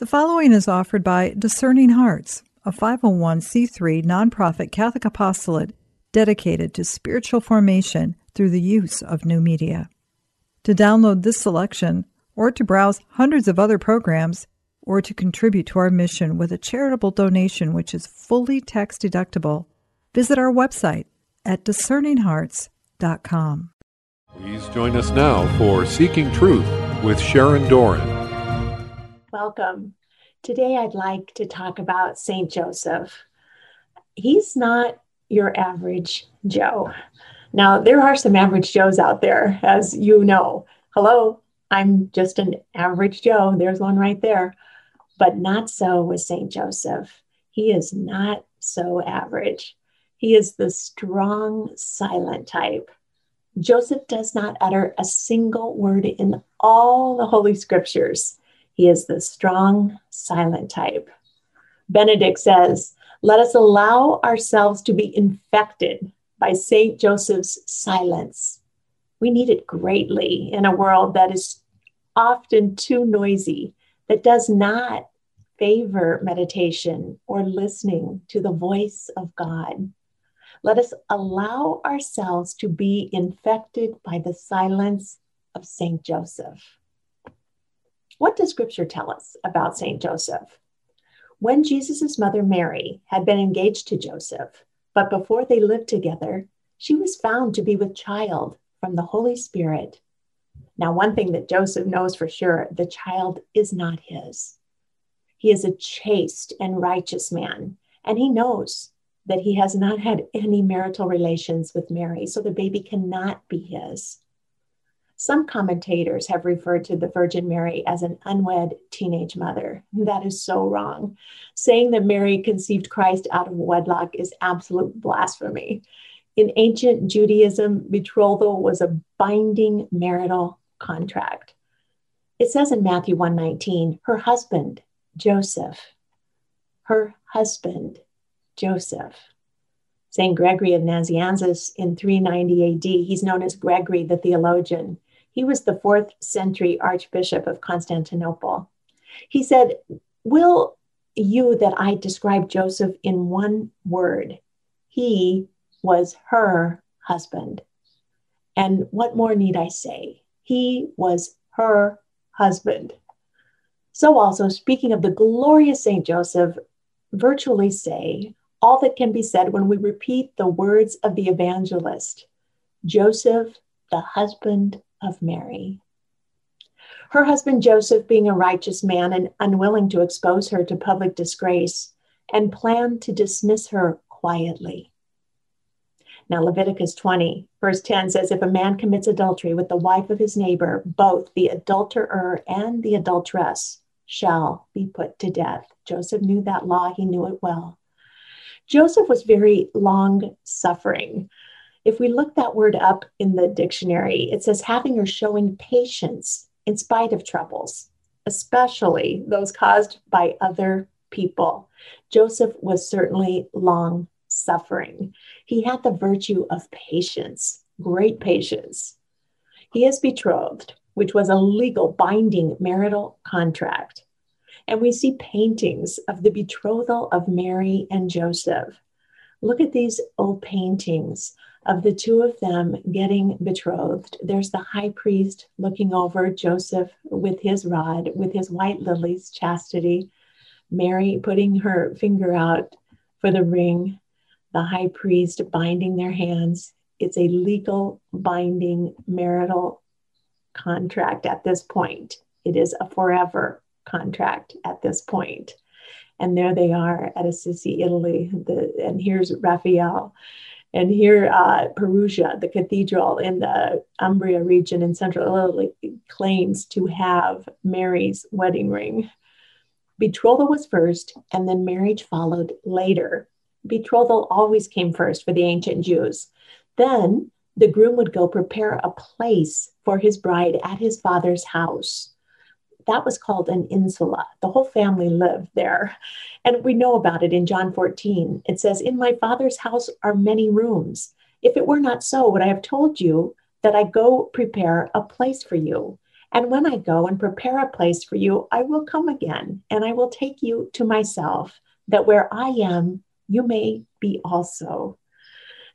The following is offered by Discerning Hearts, a 501c3 nonprofit Catholic apostolate dedicated to spiritual formation through the use of new media. To download this selection, or to browse hundreds of other programs, or to contribute to our mission with a charitable donation which is fully tax deductible, visit our website at discerninghearts.com. Please join us now for Seeking Truth with Sharon Doran. Welcome. Today I'd like to talk about St. Joseph. He's not your average Joe. Now, there are some average Joes out there, as you know. Hello, I'm just an average Joe. There's one right there. But not so with St. Joseph. He is not so average. He is the strong, silent type. Joseph does not utter a single word in all the Holy Scriptures. He is the strong, silent type. Benedict says, Let us allow ourselves to be infected by St. Joseph's silence. We need it greatly in a world that is often too noisy, that does not favor meditation or listening to the voice of God. Let us allow ourselves to be infected by the silence of St. Joseph. What does scripture tell us about St. Joseph? When Jesus' mother Mary had been engaged to Joseph, but before they lived together, she was found to be with child from the Holy Spirit. Now, one thing that Joseph knows for sure the child is not his. He is a chaste and righteous man, and he knows that he has not had any marital relations with Mary, so the baby cannot be his. Some commentators have referred to the Virgin Mary as an unwed teenage mother. That is so wrong. Saying that Mary conceived Christ out of wedlock is absolute blasphemy. In ancient Judaism, betrothal was a binding marital contract. It says in Matthew 1:19, her husband, Joseph, her husband, Joseph. St. Gregory of Nazianzus in 390 AD, he's known as Gregory the theologian. He was the fourth century Archbishop of Constantinople. He said, Will you that I describe Joseph in one word? He was her husband. And what more need I say? He was her husband. So, also, speaking of the glorious Saint Joseph, virtually say all that can be said when we repeat the words of the evangelist Joseph, the husband of Mary. Her husband Joseph, being a righteous man and unwilling to expose her to public disgrace, and planned to dismiss her quietly. Now, Leviticus 20, verse 10 says, If a man commits adultery with the wife of his neighbor, both the adulterer and the adulteress shall be put to death. Joseph knew that law, he knew it well. Joseph was very long suffering. If we look that word up in the dictionary, it says having or showing patience in spite of troubles, especially those caused by other people. Joseph was certainly long suffering. He had the virtue of patience, great patience. He is betrothed, which was a legal binding marital contract. And we see paintings of the betrothal of Mary and Joseph. Look at these old paintings of the two of them getting betrothed. There's the high priest looking over Joseph with his rod, with his white lilies, chastity. Mary putting her finger out for the ring, the high priest binding their hands. It's a legal binding marital contract at this point. It is a forever contract at this point. And there they are at Assisi, Italy. The, and here's Raphael and here, uh, Perugia, the cathedral in the Umbria region in central Italy, claims to have Mary's wedding ring. Betrothal was first, and then marriage followed later. Betrothal always came first for the ancient Jews. Then the groom would go prepare a place for his bride at his father's house that was called an insula. The whole family lived there. And we know about it in John 14. It says, In my father's house are many rooms. If it were not so, would I have told you that I go prepare a place for you? And when I go and prepare a place for you, I will come again and I will take you to myself, that where I am, you may be also.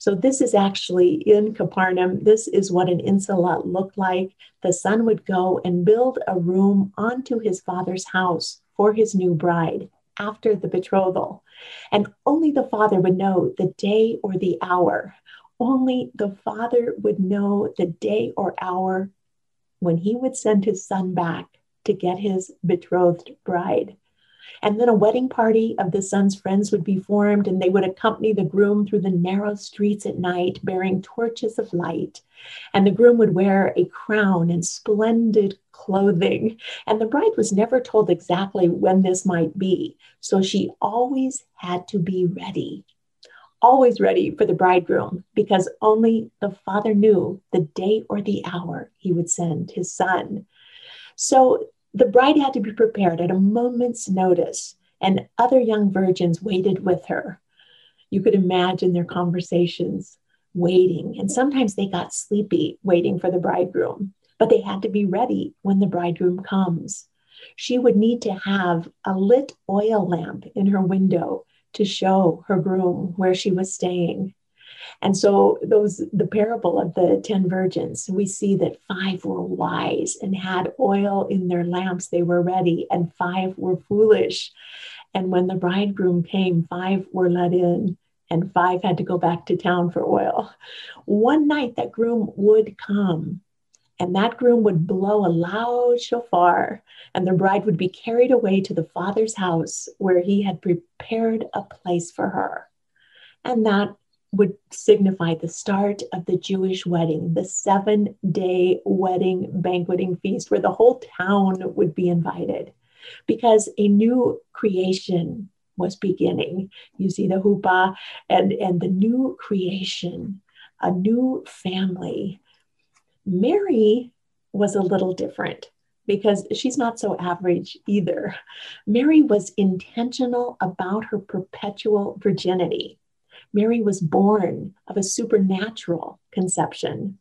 So, this is actually in Capernaum. This is what an insula looked like. The son would go and build a room onto his father's house for his new bride after the betrothal. And only the father would know the day or the hour. Only the father would know the day or hour when he would send his son back to get his betrothed bride. And then a wedding party of the son's friends would be formed, and they would accompany the groom through the narrow streets at night, bearing torches of light. And the groom would wear a crown and splendid clothing. And the bride was never told exactly when this might be. So she always had to be ready, always ready for the bridegroom, because only the father knew the day or the hour he would send his son. So the bride had to be prepared at a moment's notice, and other young virgins waited with her. You could imagine their conversations waiting, and sometimes they got sleepy waiting for the bridegroom, but they had to be ready when the bridegroom comes. She would need to have a lit oil lamp in her window to show her groom where she was staying. And so those the parable of the 10 virgins, we see that five were wise and had oil in their lamps, they were ready, and five were foolish. And when the bridegroom came, five were let in and five had to go back to town for oil. One night that groom would come and that groom would blow a loud shofar, and the bride would be carried away to the father's house where he had prepared a place for her. And that would signify the start of the Jewish wedding, the seven day wedding banqueting feast where the whole town would be invited because a new creation was beginning. You see the huppah and, and the new creation, a new family. Mary was a little different because she's not so average either. Mary was intentional about her perpetual virginity. Mary was born of a supernatural conception.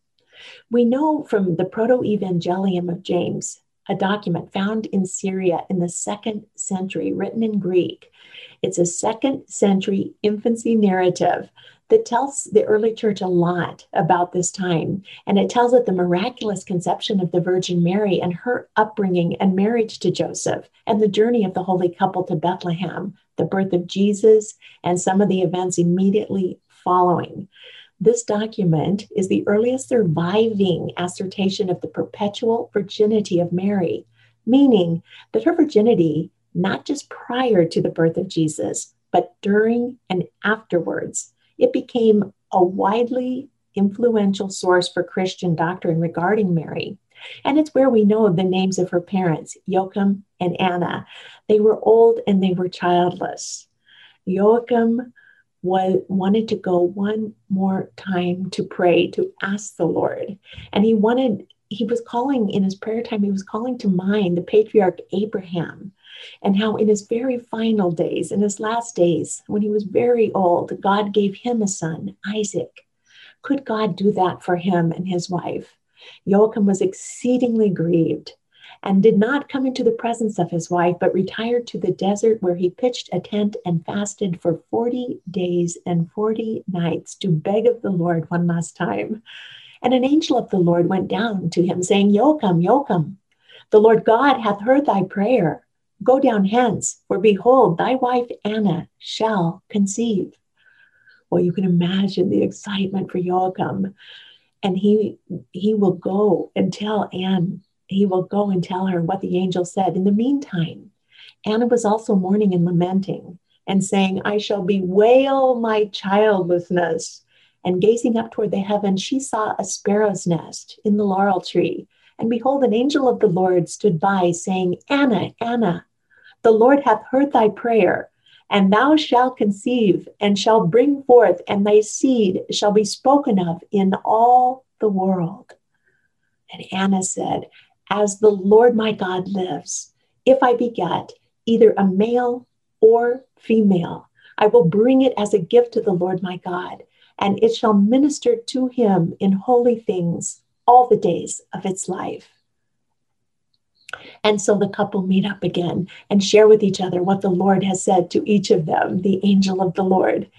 We know from the Proto Evangelium of James, a document found in Syria in the second century, written in Greek. It's a second century infancy narrative that tells the early church a lot about this time. And it tells it the miraculous conception of the Virgin Mary and her upbringing and marriage to Joseph and the journey of the holy couple to Bethlehem, the birth of Jesus, and some of the events immediately following. This document is the earliest surviving assertion of the perpetual virginity of Mary, meaning that her virginity, not just prior to the birth of Jesus, but during and afterwards, it became a widely influential source for Christian doctrine regarding Mary. And it's where we know the names of her parents, Joachim and Anna. They were old and they were childless. Joachim was, wanted to go one more time to pray, to ask the Lord. And he wanted, he was calling in his prayer time, he was calling to mind the patriarch Abraham and how in his very final days, in his last days, when he was very old, God gave him a son, Isaac. Could God do that for him and his wife? Joachim was exceedingly grieved and did not come into the presence of his wife, but retired to the desert where he pitched a tent and fasted for 40 days and 40 nights to beg of the Lord one last time. And an angel of the Lord went down to him, saying, Joachim, Joachim, the Lord God hath heard thy prayer. Go down hence, for behold, thy wife Anna shall conceive. Well, you can imagine the excitement for Joachim. And he he will go and tell Anne, he will go and tell her what the angel said. In the meantime, Anna was also mourning and lamenting and saying, I shall bewail my childlessness. And gazing up toward the heaven, she saw a sparrow's nest in the laurel tree and behold, an angel of the Lord stood by, saying, Anna, Anna, the Lord hath heard thy prayer, and thou shalt conceive, and shalt bring forth, and thy seed shall be spoken of in all the world. And Anna said, As the Lord my God lives, if I beget either a male or female, I will bring it as a gift to the Lord my God, and it shall minister to him in holy things all the days of its life. And so the couple meet up again and share with each other what the Lord has said to each of them, the angel of the Lord.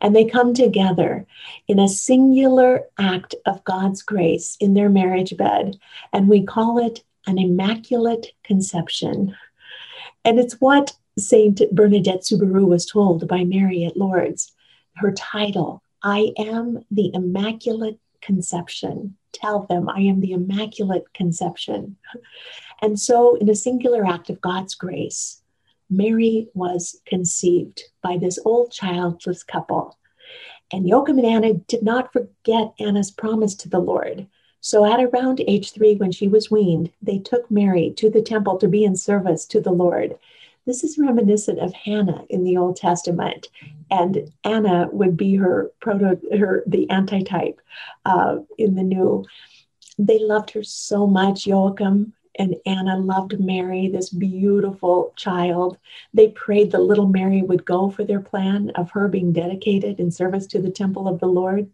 And they come together in a singular act of God's grace in their marriage bed. And we call it an immaculate conception. And it's what Saint Bernadette Soubirous was told by Mary at Lourdes. Her title, I am the Immaculate Conception. Tell them I am the Immaculate Conception. And so, in a singular act of God's grace, Mary was conceived by this old childless couple. And Joachim and Anna did not forget Anna's promise to the Lord. So, at around age three, when she was weaned, they took Mary to the temple to be in service to the Lord. This is reminiscent of Hannah in the Old Testament, and Anna would be her proto, her the antitype uh, in the New. They loved her so much, Joachim and Anna loved Mary, this beautiful child. They prayed that little Mary would go for their plan of her being dedicated in service to the temple of the Lord.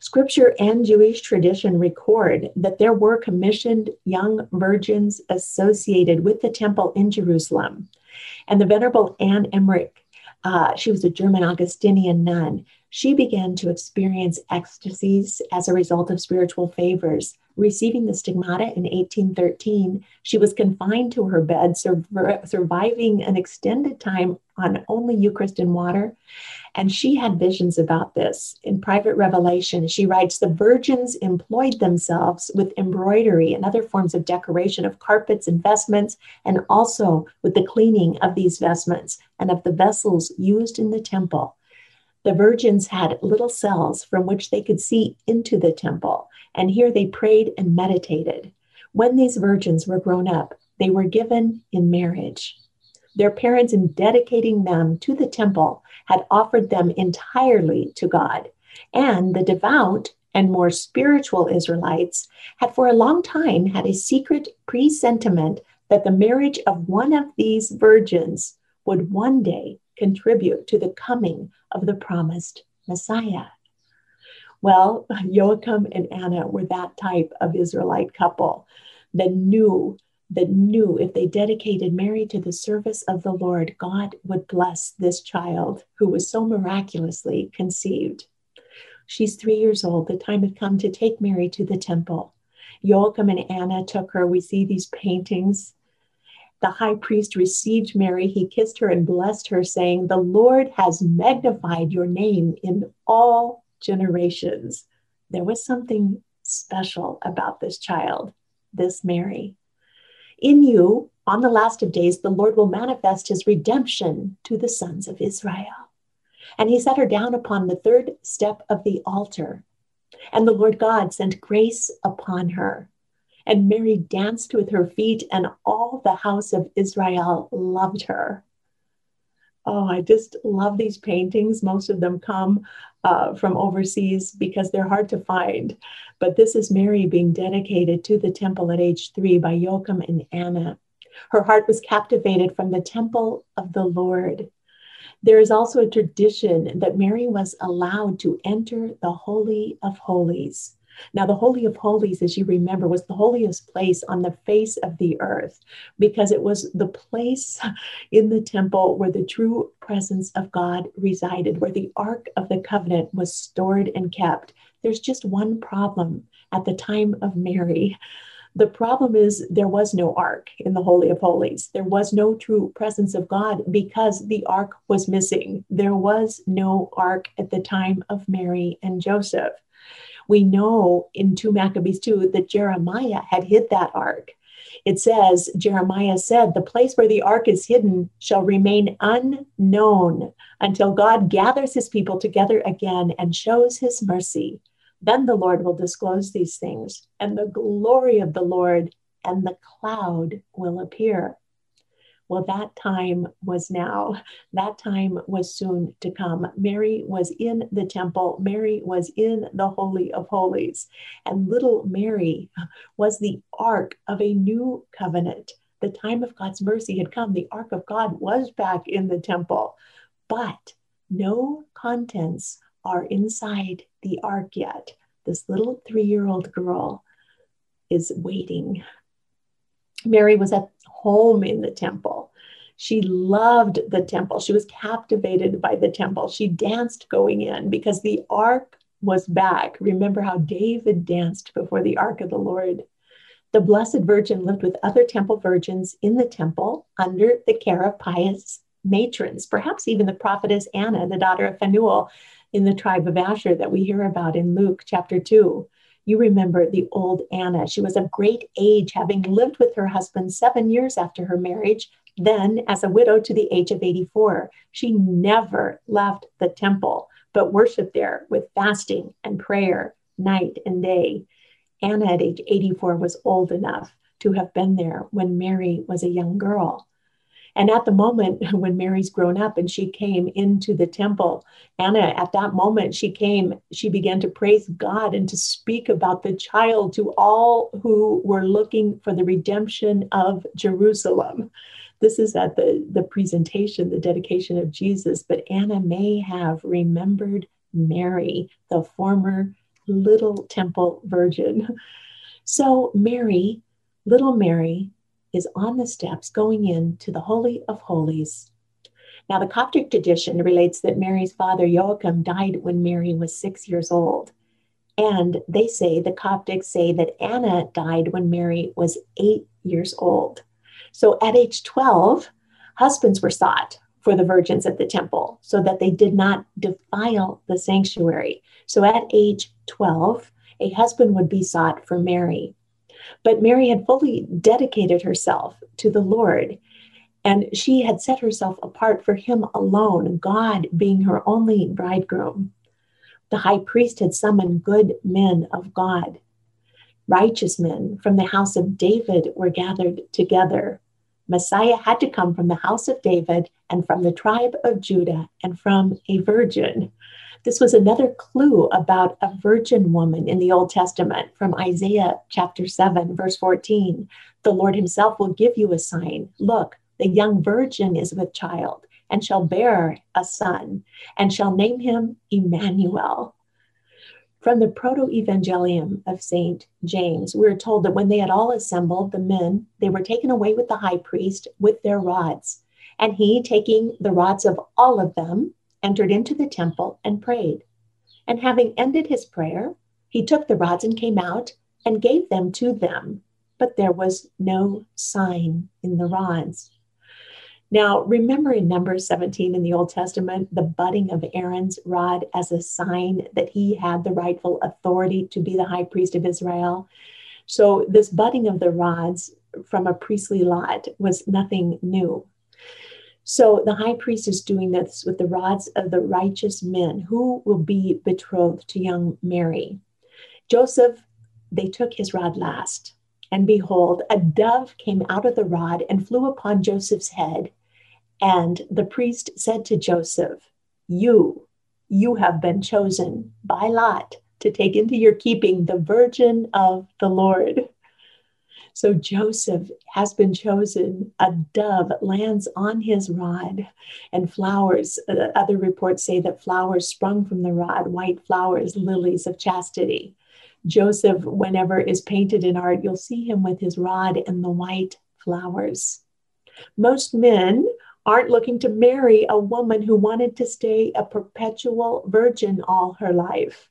Scripture and Jewish tradition record that there were commissioned young virgins associated with the temple in Jerusalem. And the Venerable Anne Emmerich, uh, she was a German Augustinian nun, she began to experience ecstasies as a result of spiritual favors. Receiving the stigmata in 1813, she was confined to her bed, sur- surviving an extended time on only Eucharist and water. And she had visions about this. In private revelation, she writes The virgins employed themselves with embroidery and other forms of decoration of carpets and vestments, and also with the cleaning of these vestments and of the vessels used in the temple. The virgins had little cells from which they could see into the temple, and here they prayed and meditated. When these virgins were grown up, they were given in marriage. Their parents, in dedicating them to the temple, had offered them entirely to God. And the devout and more spiritual Israelites had for a long time had a secret presentiment that the marriage of one of these virgins would one day contribute to the coming of the promised Messiah. Well, Joachim and Anna were that type of Israelite couple that knew that knew if they dedicated Mary to the service of the Lord, God would bless this child who was so miraculously conceived. She's three years old. The time had come to take Mary to the temple. Joachim and Anna took her. We see these paintings the high priest received Mary. He kissed her and blessed her, saying, The Lord has magnified your name in all generations. There was something special about this child, this Mary. In you, on the last of days, the Lord will manifest his redemption to the sons of Israel. And he set her down upon the third step of the altar. And the Lord God sent grace upon her and Mary danced with her feet, and all the house of Israel loved her. Oh, I just love these paintings. Most of them come uh, from overseas because they're hard to find. But this is Mary being dedicated to the temple at age three by Joachim and Anna. Her heart was captivated from the temple of the Lord. There is also a tradition that Mary was allowed to enter the Holy of Holies. Now, the Holy of Holies, as you remember, was the holiest place on the face of the earth because it was the place in the temple where the true presence of God resided, where the Ark of the Covenant was stored and kept. There's just one problem at the time of Mary. The problem is there was no ark in the Holy of Holies. There was no true presence of God because the ark was missing. There was no ark at the time of Mary and Joseph we know in 2 Maccabees 2 that Jeremiah had hid that ark. It says, Jeremiah said, The place where the ark is hidden shall remain unknown until God gathers his people together again and shows his mercy. Then the Lord will disclose these things, and the glory of the Lord and the cloud will appear. Well, that time was now. That time was soon to come. Mary was in the temple. Mary was in the Holy of Holies. And little Mary was the ark of a new covenant. The time of God's mercy had come. The ark of God was back in the temple. But no contents are inside the ark yet. This little three year old girl is waiting Mary was at home in the temple. She loved the temple. She was captivated by the temple. She danced going in because the ark was back. Remember how David danced before the ark of the Lord. The Blessed Virgin lived with other temple virgins in the temple under the care of pious matrons, perhaps even the prophetess Anna, the daughter of Phanuel in the tribe of Asher that we hear about in Luke chapter 2. You remember the old Anna. She was of great age, having lived with her husband seven years after her marriage, then as a widow to the age of 84. She never left the temple, but worshiped there with fasting and prayer night and day. Anna at age 84 was old enough to have been there when Mary was a young girl. And at the moment when Mary's grown up and she came into the temple, Anna, at that moment, she came, she began to praise God and to speak about the child to all who were looking for the redemption of Jerusalem. This is at the, the presentation, the dedication of Jesus, but Anna may have remembered Mary, the former little temple virgin. So, Mary, little Mary, is on the steps going in to the Holy of Holies. Now, the Coptic tradition relates that Mary's father Joachim died when Mary was six years old. And they say, the Coptics say that Anna died when Mary was eight years old. So at age 12, husbands were sought for the virgins at the temple so that they did not defile the sanctuary. So at age 12, a husband would be sought for Mary. But Mary had fully dedicated herself to the Lord, and she had set herself apart for him alone, God being her only bridegroom. The high priest had summoned good men of God. Righteous men from the house of David were gathered together. Messiah had to come from the house of David and from the tribe of Judah and from a virgin. This was another clue about a virgin woman in the Old Testament from Isaiah chapter 7, verse 14. The Lord himself will give you a sign. Look, the young virgin is with child and shall bear a son and shall name him Emmanuel. From the Proto Evangelium of St. James, we're told that when they had all assembled, the men, they were taken away with the high priest with their rods. And he, taking the rods of all of them, entered into the temple and prayed. And having ended his prayer, he took the rods and came out and gave them to them. But there was no sign in the rods. Now, remember in Numbers 17 in the Old Testament, the budding of Aaron's rod as a sign that he had the rightful authority to be the high priest of Israel. So, this budding of the rods from a priestly lot was nothing new. So the high priest is doing this with the rods of the righteous men who will be betrothed to young Mary. Joseph, they took his rod last. And behold, a dove came out of the rod and flew upon Joseph's head. And the priest said to Joseph, You, you have been chosen by lot to take into your keeping the virgin of the Lord. So Joseph has been chosen. A dove lands on his rod, and flowers. Uh, other reports say that flowers sprung from the rod, white flowers, lilies of chastity. Joseph, whenever is painted in art, you'll see him with his rod and the white flowers. Most men aren't looking to marry a woman who wanted to stay a perpetual virgin all her life.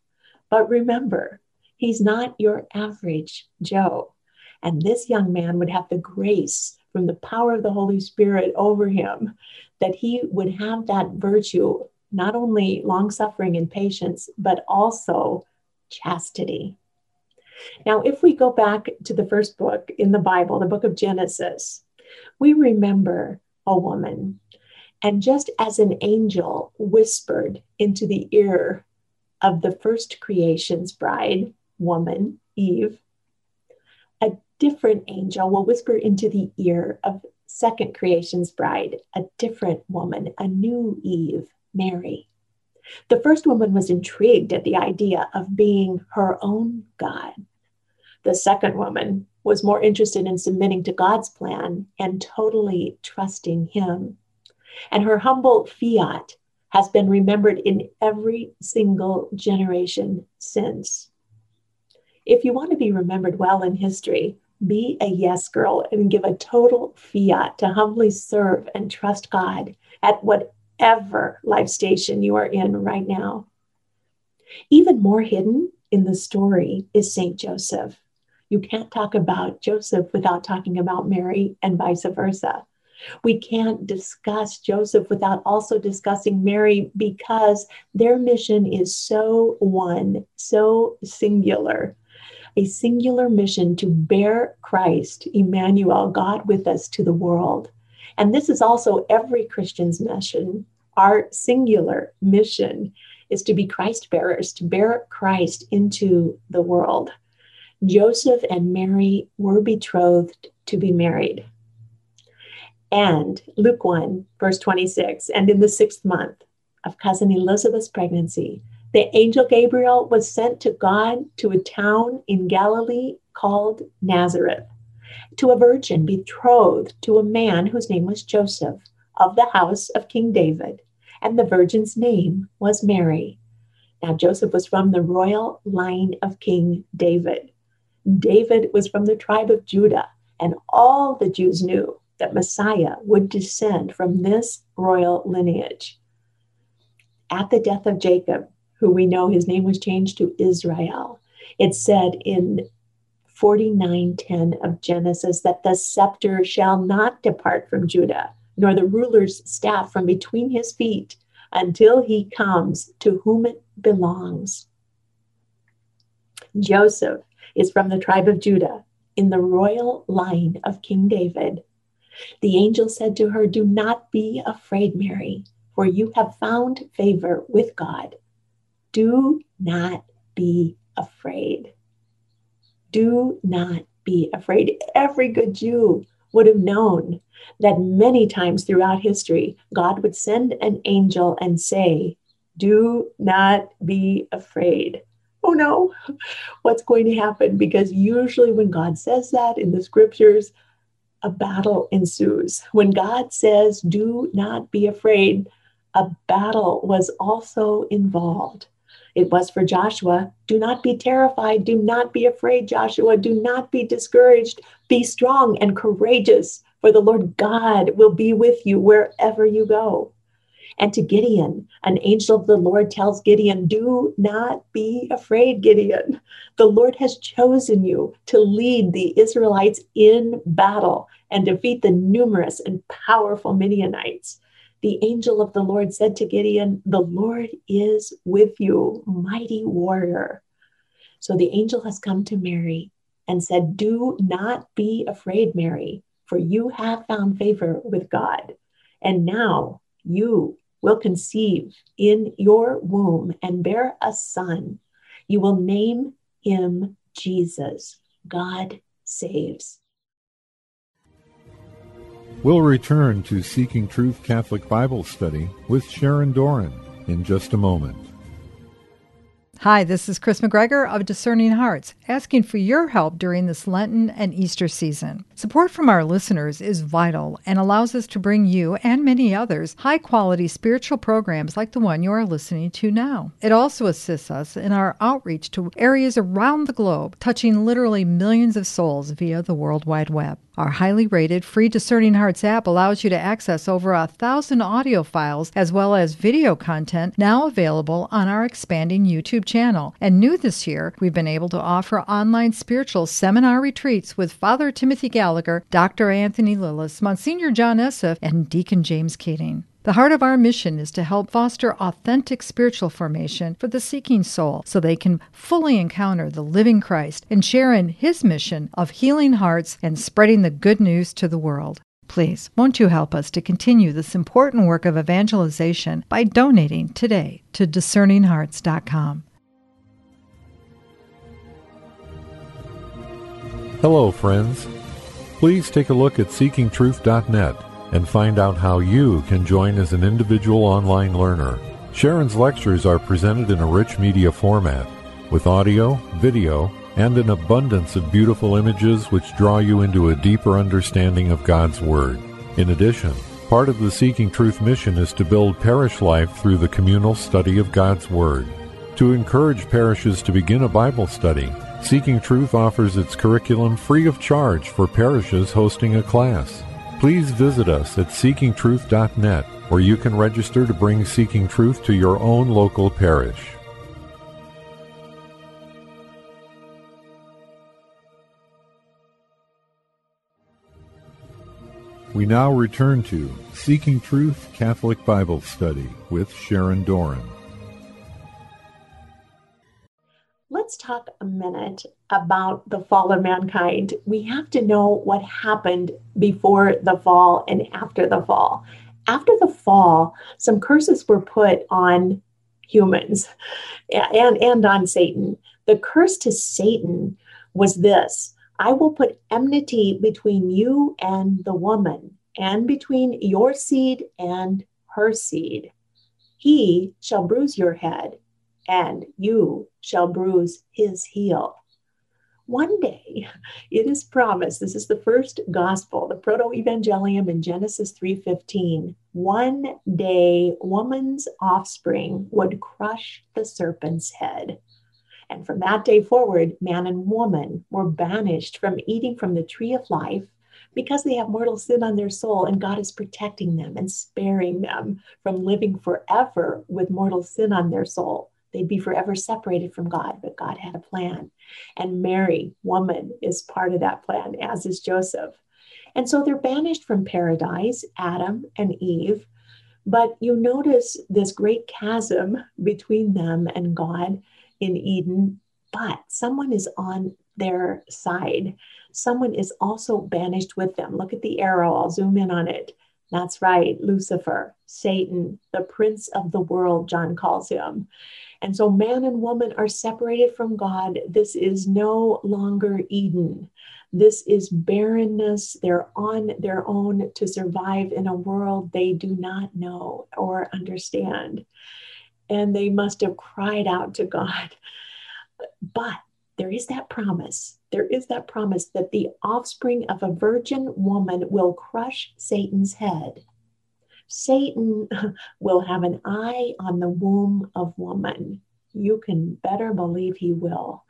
But remember, he's not your average Joe. And this young man would have the grace from the power of the Holy Spirit over him that he would have that virtue, not only long suffering and patience, but also chastity. Now, if we go back to the first book in the Bible, the book of Genesis, we remember a woman. And just as an angel whispered into the ear of the first creation's bride, woman, Eve, a different angel will whisper into the ear of second creation's bride, a different woman, a new Eve, Mary. The first woman was intrigued at the idea of being her own God. The second woman was more interested in submitting to God's plan and totally trusting Him. And her humble fiat has been remembered in every single generation since. If you want to be remembered well in history, Be a yes girl and give a total fiat to humbly serve and trust God at whatever life station you are in right now. Even more hidden in the story is St. Joseph. You can't talk about Joseph without talking about Mary and vice versa. We can't discuss Joseph without also discussing Mary because their mission is so one, so singular. A singular mission to bear Christ, Emmanuel, God with us to the world. And this is also every Christian's mission. Our singular mission is to be Christ bearers, to bear Christ into the world. Joseph and Mary were betrothed to be married. And Luke 1, verse 26, and in the sixth month of cousin Elizabeth's pregnancy, the angel Gabriel was sent to God to a town in Galilee called Nazareth, to a virgin betrothed to a man whose name was Joseph of the house of King David, and the virgin's name was Mary. Now, Joseph was from the royal line of King David. David was from the tribe of Judah, and all the Jews knew that Messiah would descend from this royal lineage. At the death of Jacob, who we know his name was changed to Israel, it said in 49:10 of Genesis that the scepter shall not depart from Judah, nor the ruler's staff from between his feet until he comes to whom it belongs. Joseph is from the tribe of Judah in the royal line of King David. The angel said to her, Do not be afraid, Mary, for you have found favor with God. Do not be afraid. Do not be afraid. Every good Jew would have known that many times throughout history, God would send an angel and say, Do not be afraid. Oh no, what's going to happen? Because usually when God says that in the scriptures, a battle ensues. When God says, Do not be afraid, a battle was also involved. It was for Joshua do not be terrified, do not be afraid, Joshua, do not be discouraged, be strong and courageous, for the Lord God will be with you wherever you go. And to Gideon, an angel of the Lord tells Gideon, Do not be afraid, Gideon. The Lord has chosen you to lead the Israelites in battle and defeat the numerous and powerful Midianites. The angel of the Lord said to Gideon, The Lord is with you, mighty warrior. So the angel has come to Mary and said, Do not be afraid, Mary, for you have found favor with God. And now you will conceive in your womb and bear a son. You will name him Jesus. God saves. We'll return to Seeking Truth Catholic Bible Study with Sharon Doran in just a moment. Hi, this is Kris McGregor of Discerning Hearts, asking for your help during this Lenten and Easter season. Support from our listeners is vital and allows us to bring you and many others high quality spiritual programs like the one you are listening to now. It also assists us in our outreach to areas around the globe, touching literally millions of souls via the World Wide Web. Our highly rated free Discerning Hearts app allows you to access over a thousand audio files as well as video content now available on our expanding YouTube channel. And new this year, we've been able to offer online spiritual seminar retreats with Father Timothy Gallagher, Dr. Anthony Lilles, Monsignor John Esseff, and Deacon James Keating. The heart of our mission is to help foster authentic spiritual formation for the seeking soul so they can fully encounter the living Christ and share in his mission of healing hearts and spreading the good news to the world. Please, won't you help us to continue this important work of evangelization by donating today to discerninghearts.com? Hello, friends. Please take a look at seekingtruth.net and find out how you can join as an individual online learner. Sharon's lectures are presented in a rich media format with audio, video, and an abundance of beautiful images which draw you into a deeper understanding of God's Word. In addition, part of the Seeking Truth mission is to build parish life through the communal study of God's Word. To encourage parishes to begin a Bible study, Seeking Truth offers its curriculum free of charge for parishes hosting a class. Please visit us at seekingtruth.net where you can register to bring Seeking Truth to your own local parish. We now return to Seeking Truth Catholic Bible Study with Sharon Doran. Let's talk a minute about the fall of mankind. We have to know what happened before the fall and after the fall. After the fall, some curses were put on humans and, and on Satan. The curse to Satan was this I will put enmity between you and the woman, and between your seed and her seed. He shall bruise your head, and you shall bruise his heel. One day, it is promised, this is the first gospel, the proto-evangelium in Genesis 3:15. One day, woman's offspring would crush the serpent's head. And from that day forward, man and woman were banished from eating from the tree of life because they have mortal sin on their soul, and God is protecting them and sparing them from living forever with mortal sin on their soul. They'd be forever separated from God, but God had a plan. And Mary, woman, is part of that plan, as is Joseph. And so they're banished from paradise, Adam and Eve. But you notice this great chasm between them and God in Eden, but someone is on their side. Someone is also banished with them. Look at the arrow, I'll zoom in on it. That's right, Lucifer, Satan, the prince of the world, John calls him. And so man and woman are separated from God. This is no longer Eden. This is barrenness. They're on their own to survive in a world they do not know or understand and they must have cried out to God. But there is that promise. There is that promise that the offspring of a virgin woman will crush Satan's head. Satan will have an eye on the womb of woman. You can better believe he will.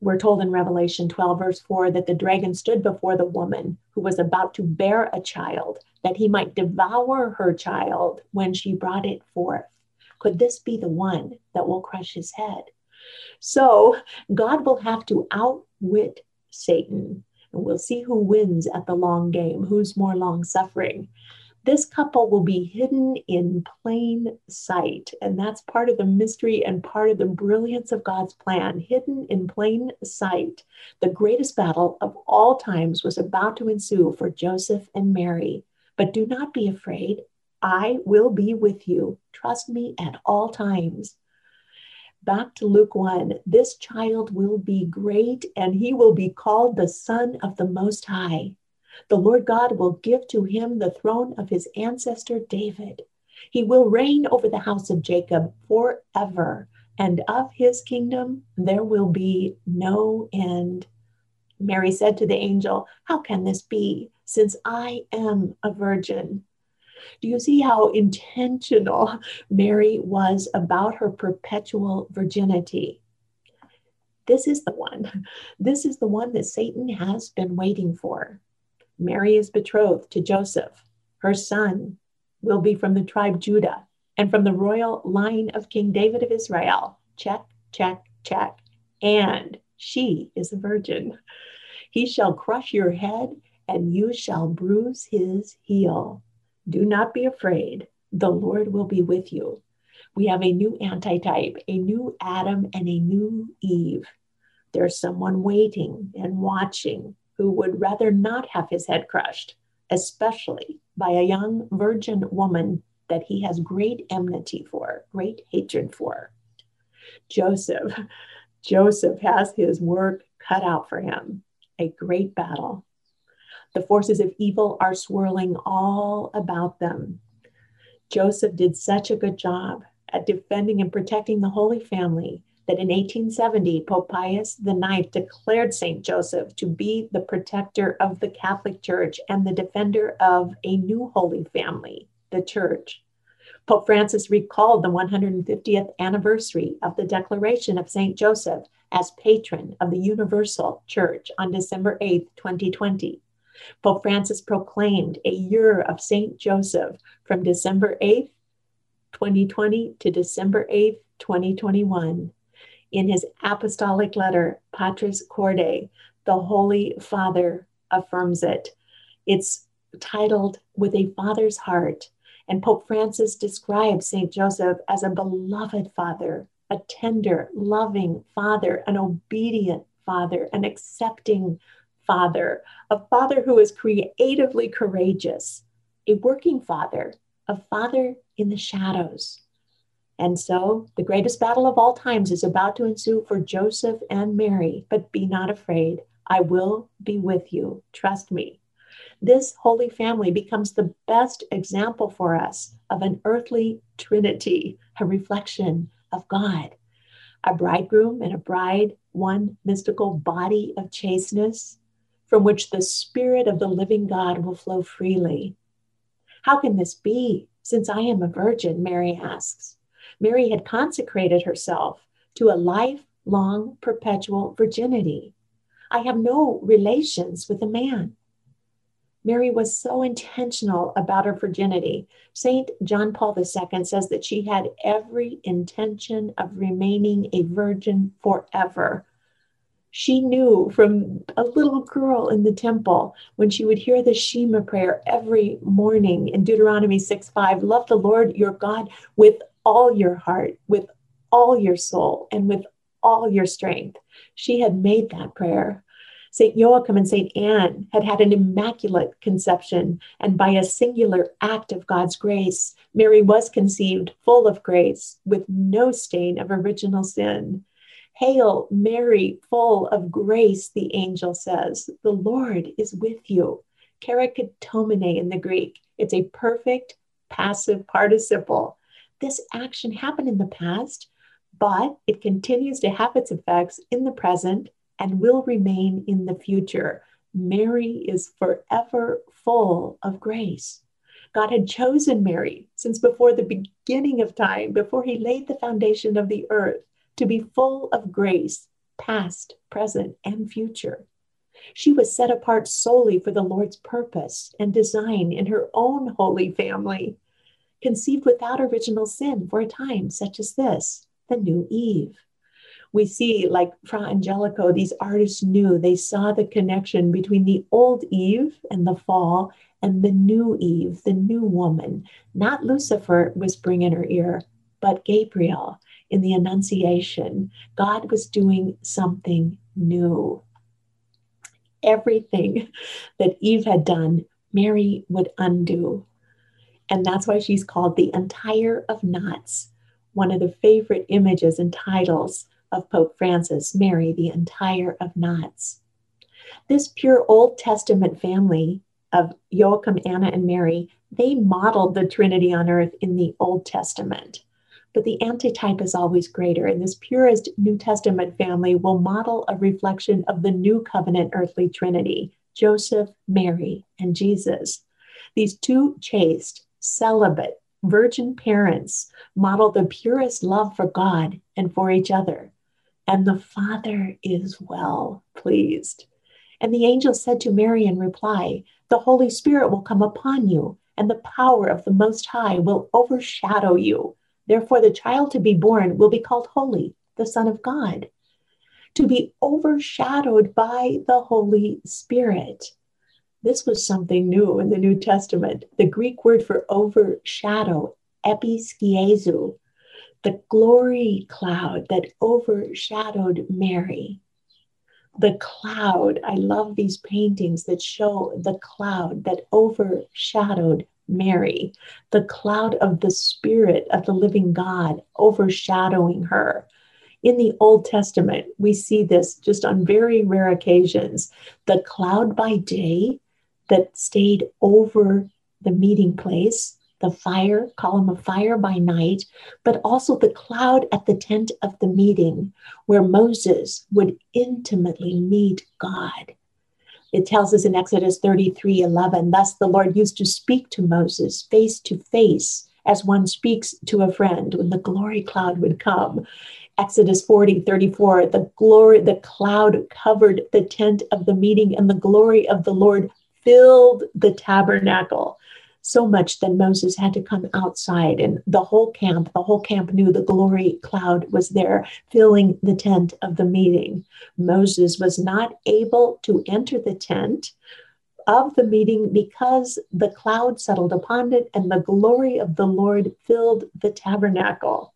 We're told in Revelation 12, verse 4, that the dragon stood before the woman who was about to bear a child, that he might devour her child when she brought it forth. Could this be the one that will crush his head? So God will have to outwit Satan, and we'll see who wins at the long game, who's more long suffering. This couple will be hidden in plain sight. And that's part of the mystery and part of the brilliance of God's plan. Hidden in plain sight. The greatest battle of all times was about to ensue for Joseph and Mary. But do not be afraid. I will be with you. Trust me at all times. Back to Luke 1 this child will be great and he will be called the Son of the Most High. The Lord God will give to him the throne of his ancestor David. He will reign over the house of Jacob forever, and of his kingdom there will be no end. Mary said to the angel, How can this be, since I am a virgin? Do you see how intentional Mary was about her perpetual virginity? This is the one. This is the one that Satan has been waiting for. Mary is betrothed to Joseph. Her son will be from the tribe Judah and from the royal line of King David of Israel. Check, check, check. And she is a virgin. He shall crush your head, and you shall bruise his heel. Do not be afraid. The Lord will be with you. We have a new antitype, a new Adam, and a new Eve. There's someone waiting and watching who would rather not have his head crushed, especially by a young virgin woman that he has great enmity for, great hatred for. Joseph, Joseph has his work cut out for him, a great battle the forces of evil are swirling all about them. Joseph did such a good job at defending and protecting the Holy Family that in 1870, Pope Pius IX declared St. Joseph to be the protector of the Catholic Church and the defender of a new Holy Family, the Church. Pope Francis recalled the 150th anniversary of the declaration of St. Joseph as patron of the Universal Church on December 8, 2020. Pope Francis proclaimed a year of St. Joseph from December 8, 2020 to December 8, 2021. In his apostolic letter, Patris Corde, the Holy Father affirms it. It's titled With a Father's Heart, and Pope Francis describes St. Joseph as a beloved father, a tender, loving father, an obedient father, an accepting father, a father who is creatively courageous, a working father, a father in the shadows. And so the greatest battle of all times is about to ensue for Joseph and Mary, but be not afraid. I will be with you. Trust me. This holy family becomes the best example for us of an earthly trinity, a reflection of God. A bridegroom and a bride, one mystical body of chasteness from which the Spirit of the living God will flow freely. How can this be, since I am a virgin? Mary asks. Mary had consecrated herself to a lifelong, perpetual virginity. I have no relations with a man. Mary was so intentional about her virginity. St. John Paul II says that she had every intention of remaining a virgin forever. She knew from a little girl in the temple when she would hear the Shema prayer every morning in Deuteronomy 6 5, love the Lord your God with all your heart, with all your soul, and with all your strength. She had made that prayer. St. Joachim and St. Anne had had an immaculate conception, and by a singular act of God's grace, Mary was conceived full of grace with no stain of original sin. Hail, Mary, full of grace, the angel says, the Lord is with you. Kecharitomene in the Greek. It's a perfect passive participle. This action happened in the past, but it continues to have its effects in the present and will remain in the future. Mary is forever full of grace. God had chosen Mary since before the beginning of time, before he laid the foundation of the earth, to be full of grace, past, present, and future. She was set apart solely for the Lord's purpose and design in her own holy family, conceived without original sin for a time such as this, the new Eve we see, like Fra Angelico, these artists knew, they saw the connection between the old Eve and the fall and the new Eve, the new woman, not Lucifer whispering in her ear, but Gabriel in the Annunciation. God was doing something new. Everything that Eve had done, Mary would undo. And that's why she's called the Untier of Knots, one of the favorite images and titles of Pope Francis, Mary, the Untier of Knots. This pure Old Testament family of Joachim, Anna, and Mary, they modeled the Trinity on earth in the Old Testament. But the antitype is always greater, and this purest New Testament family will model a reflection of the new covenant earthly Trinity Joseph, Mary, and Jesus. These two chaste, celibate, virgin parents model the purest love for God and for each other and the Father is well pleased. And the angel said to Mary in reply, The Holy Spirit will come upon you, and the power of the Most High will overshadow you. Therefore, the child to be born will be called Holy, the Son of God. To be overshadowed by the Holy Spirit. This was something new in the New Testament. The Greek word for overshadow, episkiazo, the glory cloud that overshadowed Mary. The cloud, I love these paintings that show the cloud that overshadowed Mary, the cloud of the Spirit of the living God overshadowing her. In the Old Testament, we see this just on very rare occasions. The cloud by day that stayed over the meeting place, the fire, column of fire by night, but also the cloud at the tent of the meeting where Moses would intimately meet God. It tells us in Exodus 33 11, thus the Lord used to speak to Moses face to face as one speaks to a friend when the glory cloud would come. Exodus 40, 34, the glory, the cloud covered the tent of the meeting, and the glory of the Lord filled the tabernacle so much that Moses had to come outside, and the whole camp, the whole camp knew the glory cloud was there, filling the tent of the meeting. Moses was not able to enter the tent of the meeting because the cloud settled upon it and the glory of the Lord filled the tabernacle.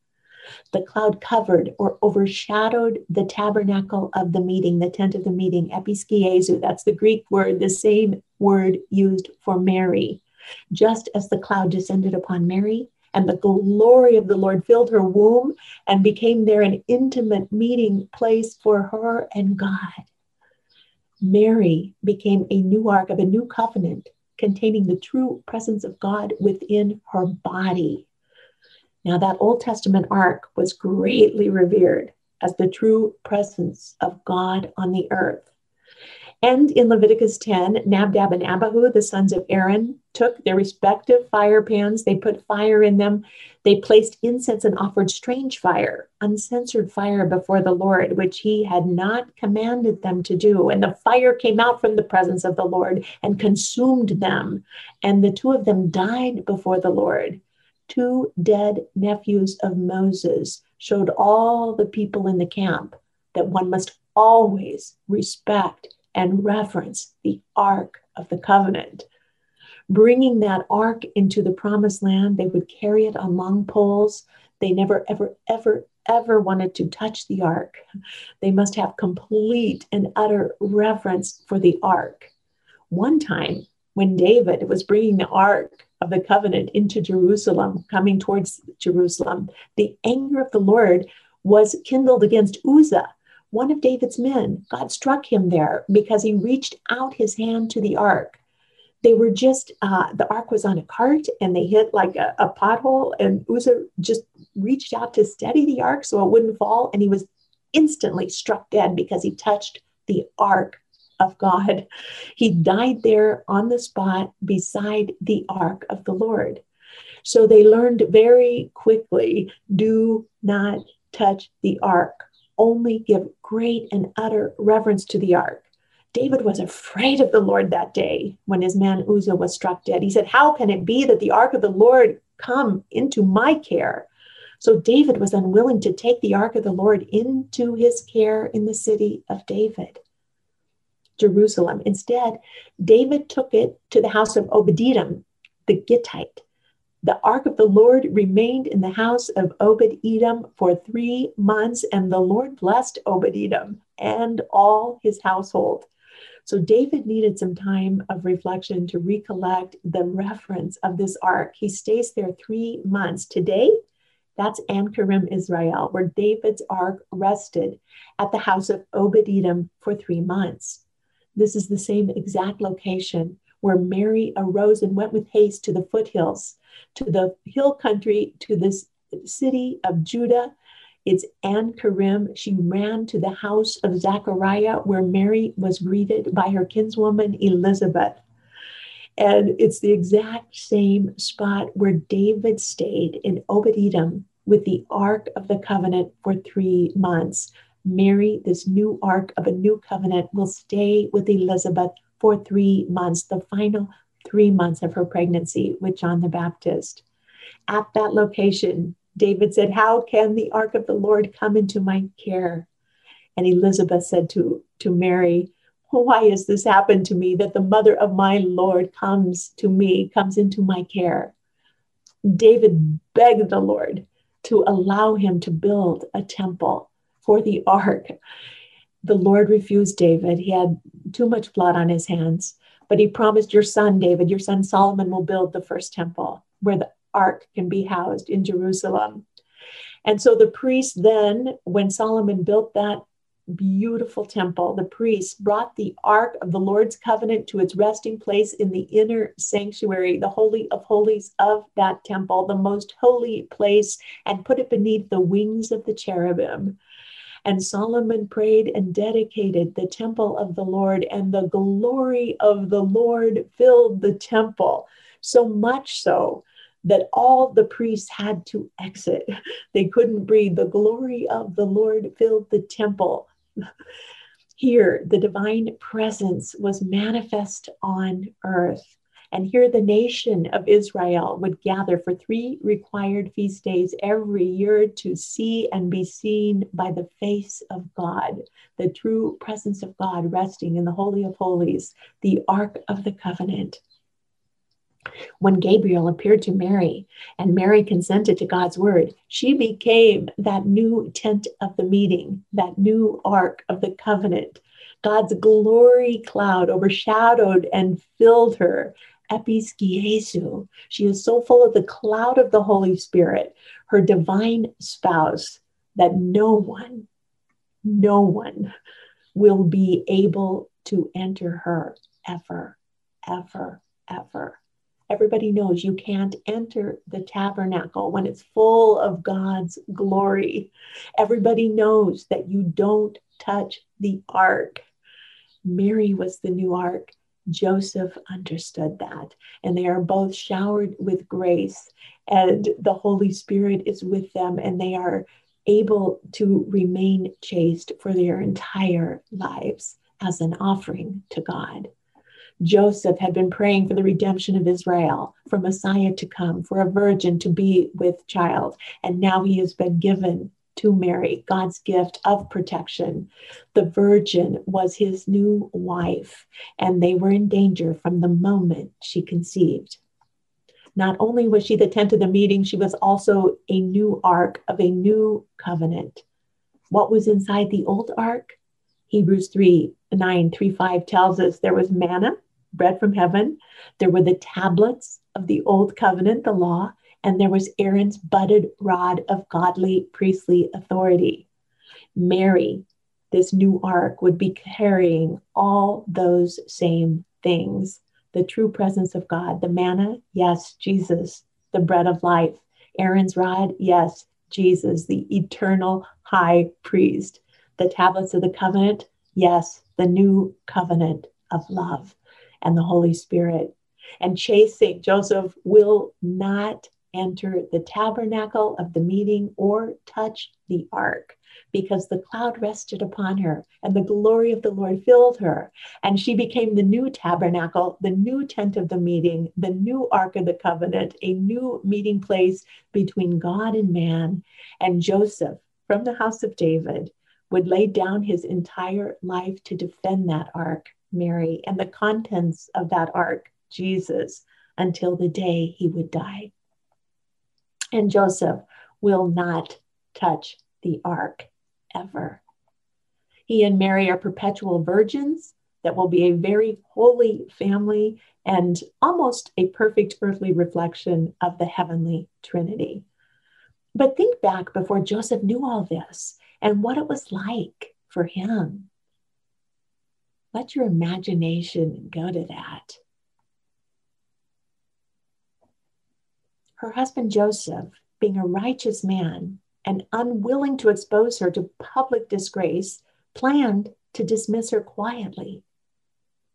The cloud covered or overshadowed the tabernacle of the meeting, the tent of the meeting, episkiazo. That's the Greek word, the same word used for Mary just as the cloud descended upon Mary and the glory of the Lord filled her womb and became there an intimate meeting place for her and God. Mary became a new ark of a new covenant containing the true presence of God within her body. Now, that Old Testament ark was greatly revered as the true presence of God on the earth. And in Leviticus 10, Nadab and Abihu, the sons of Aaron, took their respective fire pans, they put fire in them, they placed incense and offered strange fire, uncensored fire before the Lord, which he had not commanded them to do. And the fire came out from the presence of the Lord and consumed them. And the two of them died before the Lord. Two dead nephews of Moses showed all the people in the camp that one must always respect and reverence the Ark of the Covenant. Bringing that ark into the promised land, they would carry it on long poles. They never, ever, ever, ever wanted to touch the ark. They must have complete and utter reverence for the ark. One time, when David was bringing the ark of the covenant into Jerusalem, coming towards Jerusalem, the anger of the Lord was kindled against Uzzah, one of David's men. God struck him there because he reached out his hand to the ark. They were just, uh, the ark was on a cart and they hit like a, a pothole, and Uzzah just reached out to steady the ark so it wouldn't fall. And he was instantly struck dead because he touched the ark of God. He died there on the spot beside the ark of the Lord. So they learned very quickly do not touch the ark only give great and utter reverence to the ark. David was afraid of the Lord that day when his man Uzzah was struck dead. He said, How can it be that the ark of the Lord come into my care? So David was unwilling to take the ark of the Lord into his care in the city of David, Jerusalem. Instead, David took it to the house of Obed-Edom, the Gittite. The ark of the Lord remained in the house of Obed Edom for three months, and the Lord blessed Obed Edom and all his household. So David needed some time of reflection to recollect the reference of this ark. He stays there three months. Today, that's Ein Karim, Israel, where David's ark rested at the house of Obed Edom for three months. This is the same exact location where Mary arose and went with haste to the foothills to the hill country, to this city of Judah. It's Ein Karim. She ran to the house of Zachariah, where Mary was greeted by her kinswoman Elizabeth. And it's the exact same spot where David stayed in Obed Edom with the Ark of the Covenant for three months. Mary, this new Ark of a new covenant, will stay with Elizabeth for three months, the final three months of her pregnancy with John the Baptist. At that location, David said, How can the ark of the Lord come into my care? And Elizabeth said to, to Mary, Why has this happened to me that the mother of my Lord comes to me, comes into my care? David begged the Lord to allow him to build a temple for the ark. The Lord refused David. He had too much blood on his hands. But he promised your son, David, your son Solomon will build the first temple where the ark can be housed in Jerusalem. And so the priest then, when Solomon built that beautiful temple, the priests brought the ark of the Lord's covenant to its resting place in the inner sanctuary, the holy of holies of that temple, the most holy place, and put it beneath the wings of the cherubim. And Solomon prayed and dedicated the temple of the Lord, and the glory of the Lord filled the temple. So much so that all the priests had to exit. They couldn't breathe. The glory of the Lord filled the temple. Here, the divine presence was manifest on earth. And here, the nation of Israel would gather for three required feast days every year to see and be seen by the face of God, the true presence of God resting in the Holy of Holies, the Ark of the Covenant when Gabriel appeared to Mary and Mary consented to God's word, she became that new tent of the meeting, that new ark of the covenant. God's glory cloud overshadowed and filled her. Episkiazo. She is so full of the cloud of the Holy Spirit, her divine spouse, that no one, no one will be able to enter her ever, ever, ever. Everybody knows you can't enter the tabernacle when it's full of God's glory. Everybody knows that you don't touch the ark. Mary was the new ark. Joseph understood that. And they are both showered with grace, and the Holy Spirit is with them, and they are able to remain chaste for their entire lives as an offering to God. Joseph had been praying for the redemption of Israel, for Messiah to come, for a virgin to be with child. And now he has been given to Mary, God's gift of protection. The virgin was his new wife, and they were in danger from the moment she conceived. Not only was she the tent of the meeting, she was also a new ark of a new covenant. What was inside the old ark? Hebrews 3 9 3 5 tells us there was manna bread from heaven. There were the tablets of the old covenant, the law, and there was Aaron's budded rod of godly priestly authority. Mary, this new ark, would be carrying all those same things the true presence of God, the manna, yes, Jesus, the bread of life, Aaron's rod, yes, Jesus, the eternal high priest, the tablets of the covenant, yes, the new covenant of love and the Holy Spirit. And chasing, Joseph will not enter the tabernacle of the meeting or touch the ark because the cloud rested upon her and the glory of the Lord filled her. And she became the new tabernacle, the new tent of the meeting, the new ark of the covenant, a new meeting place between God and man. And Joseph from the house of David would lay down his entire life to defend that ark Mary, and the contents of that ark, Jesus, until the day he would die. And Joseph will not touch the ark ever. He and Mary are perpetual virgins that will be a very holy family and almost a perfect earthly reflection of the heavenly Trinity. But think back before Joseph knew all this and what it was like for him let your imagination go to that. Her husband Joseph, being a righteous man and unwilling to expose her to public disgrace, planned to dismiss her quietly.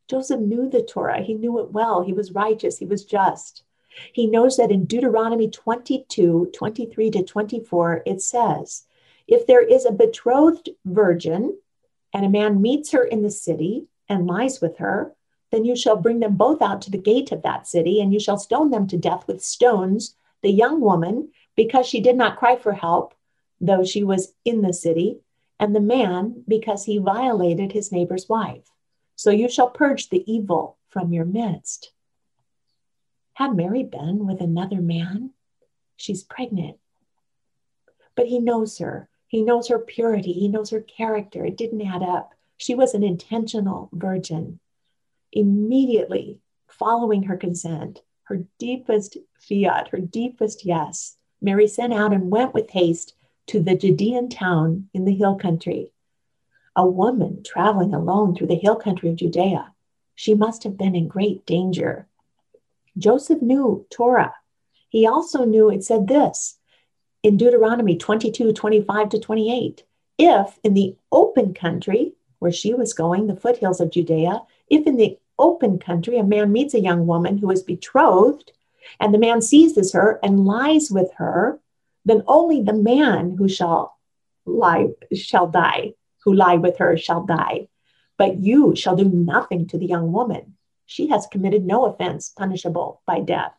Joseph knew the Torah. He knew it well. He was righteous. He was just. He knows that in Deuteronomy 22 23 to 24, it says, If there is a betrothed virgin and a man meets her in the city and lies with her, then you shall bring them both out to the gate of that city, and you shall stone them to death with stones, the young woman, because she did not cry for help, though she was in the city, and the man, because he violated his neighbor's wife. So you shall purge the evil from your midst. Had Mary been with another man? She's pregnant. But he knows her. He knows her purity. He knows her character. It didn't add up. She was an intentional virgin. Immediately following her consent, her deepest fiat, her deepest yes, Mary sent out and went with haste to the Judean town in the hill country. A woman traveling alone through the hill country of Judea, she must have been in great danger. Joseph knew Torah. He also knew it said this in Deuteronomy 22 25 to 28. If in the open country where she was going, the foothills of Judea, if in the open country a man meets a young woman who is betrothed, and the man seizes her and lies with her, then only the man who shall lie shall die, who lie with her shall die. But you shall do nothing to the young woman. She has committed no offense punishable by death,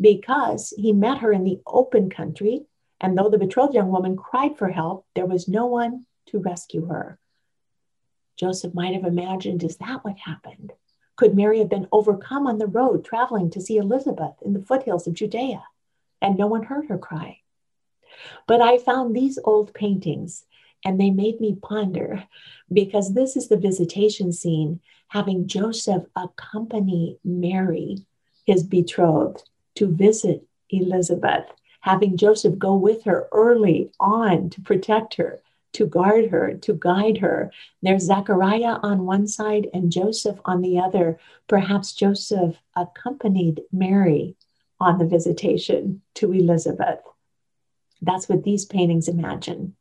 because he met her in the open country, and though the betrothed young woman cried for help, there was no one to rescue her. Joseph might have imagined, is that what happened? Could Mary have been overcome on the road traveling to see Elizabeth in the foothills of Judea, and no one heard her cry? But I found these old paintings and they made me ponder because this is the visitation scene, having Joseph accompany Mary, his betrothed, to visit Elizabeth, having Joseph go with her early on to protect her, to guard her, to guide her. There's Zechariah on one side and Joseph on the other. Perhaps Joseph accompanied Mary on the visitation to Elizabeth. That's what these paintings imagine.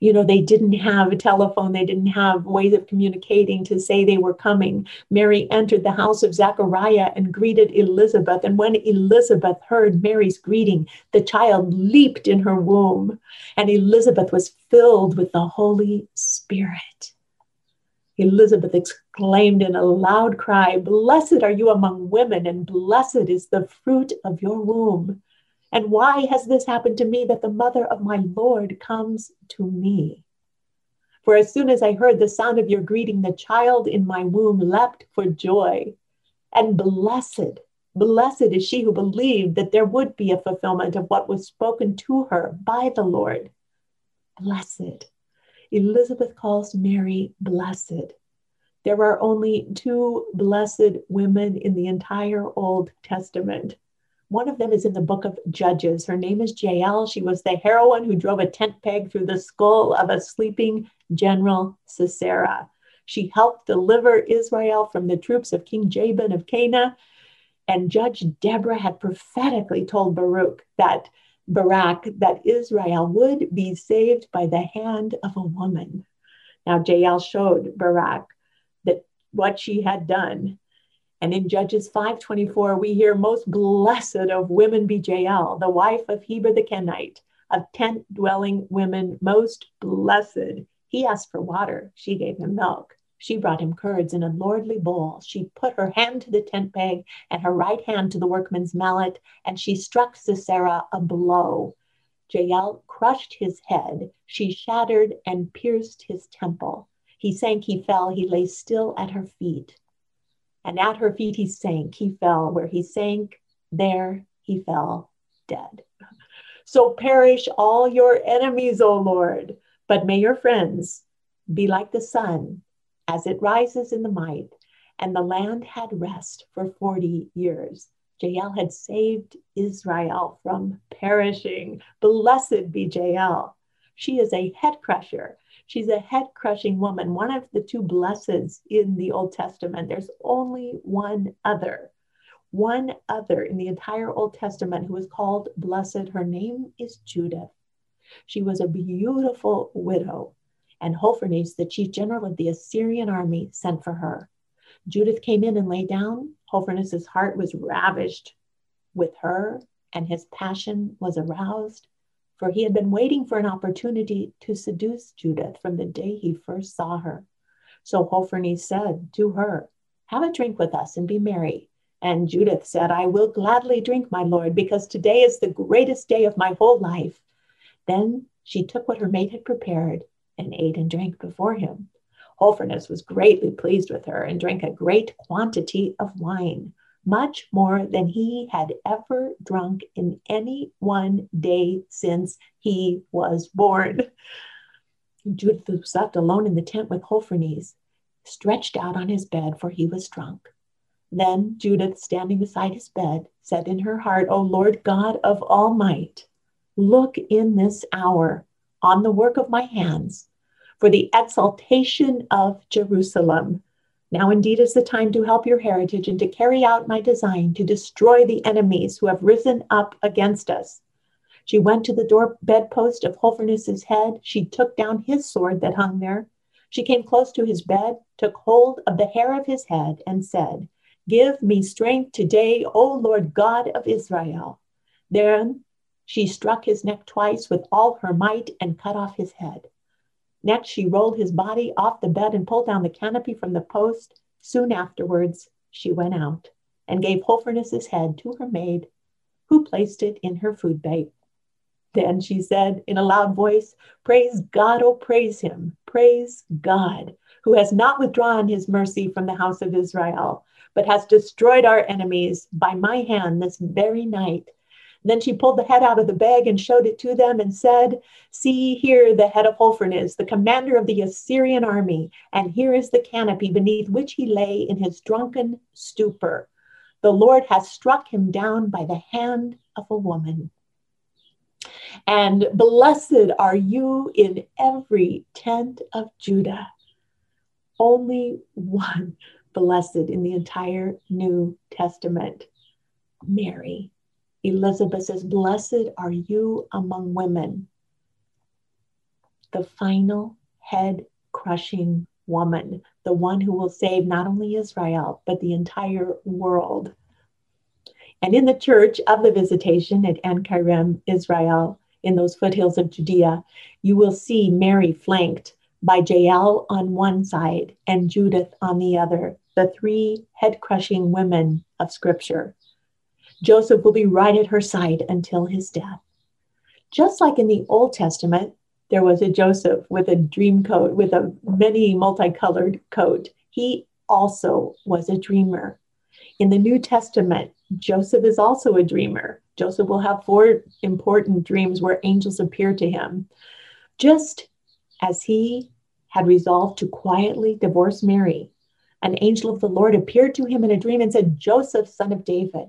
You know, they didn't have a telephone, they didn't have ways of communicating to say they were coming. Mary entered the house of Zechariah and greeted Elizabeth. And when Elizabeth heard Mary's greeting, the child leaped in her womb, and Elizabeth was filled with the Holy Spirit. Elizabeth exclaimed in a loud cry, Blessed are you among women, and blessed is the fruit of your womb. And why has this happened to me that the mother of my Lord comes to me? For as soon as I heard the sound of your greeting, the child in my womb leapt for joy. And blessed, blessed is she who believed that there would be a fulfillment of what was spoken to her by the Lord. Blessed. Elizabeth calls Mary blessed. There are only two blessed women in the entire Old Testament one of them is in the book of Judges. Her name is Jael. She was the heroine who drove a tent peg through the skull of a sleeping general Sisera. She helped deliver Israel from the troops of King Jabin of Canaan. And Judge Deborah had prophetically told Baruch that Barak that Israel would be saved by the hand of a woman. Now Jael showed Barak that what she had done and in Judges 5:24, we hear, Most blessed of women be Jael, the wife of Heber the Kenite, of tent dwelling women, most blessed. He asked for water, she gave him milk. She brought him curds in a lordly bowl. She put her hand to the tent peg and her right hand to the workman's mallet, and she struck Sisera a blow. Jael crushed his head. She shattered and pierced his temple. He sank, he fell, he lay still at her feet. And at her feet he sank, he fell. Where he sank, there he fell dead. So perish all your enemies, O Lord, but may your friends be like the sun as it rises in the might. And the land had rest for 40 years. Jael had saved Israel from perishing. Blessed be Jael. She is a head crusher. She's a head crushing woman, one of the two blesseds in the Old Testament. There's only one other, one other in the entire Old Testament who is called blessed. Her name is Judith. She was a beautiful widow, and Holofernes, the chief general of the Assyrian army, sent for her. Judith came in and lay down. Holofernes' heart was ravished with her, and his passion was aroused for he had been waiting for an opportunity to seduce Judith from the day he first saw her. So Holofernes said to her, Have a drink with us and be merry. And Judith said, I will gladly drink, my lord, because today is the greatest day of my whole life. Then she took what her maid had prepared and ate and drank before him. Holofernes was greatly pleased with her and drank a great quantity of wine much more than he had ever drunk in any one day since he was born. Judith slept alone in the tent with Holofernes, stretched out on his bed, for he was drunk. Then Judith, standing beside his bed, said in her heart, O Lord God of all might, look in this hour on the work of my hands for the exaltation of Jerusalem now indeed is the time to help your heritage and to carry out my design to destroy the enemies who have risen up against us. She went to the door bedpost of Holofernes' head. She took down his sword that hung there. She came close to his bed, took hold of the hair of his head, and said, Give me strength today, O Lord God of Israel. Then she struck his neck twice with all her might and cut off his head. Next, she rolled his body off the bed and pulled down the canopy from the post. Soon afterwards, she went out and gave Holofernes' head to her maid, who placed it in her food bag. Then she said in a loud voice, Praise God, oh, praise him, praise God, who has not withdrawn his mercy from the house of Israel, but has destroyed our enemies by my hand this very night. Then she pulled the head out of the bag and showed it to them and said, See here the head of Holofernes, the commander of the Assyrian army, and here is the canopy beneath which he lay in his drunken stupor. The Lord has struck him down by the hand of a woman. And blessed are you in every tent of Judah. Only one blessed in the entire New Testament Mary. Elizabeth says, Blessed are you among women. The final head crushing woman, the one who will save not only Israel, but the entire world. And in the church of the visitation at En Israel, in those foothills of Judea, you will see Mary flanked by Jael on one side and Judith on the other, the three head crushing women of Scripture. Joseph will be right at her side until his death. Just like in the Old Testament, there was a Joseph with a dream coat, with a many multicolored coat. He also was a dreamer. In the New Testament, Joseph is also a dreamer. Joseph will have four important dreams where angels appear to him. Just as he had resolved to quietly divorce Mary, an angel of the Lord appeared to him in a dream and said, Joseph, son of David,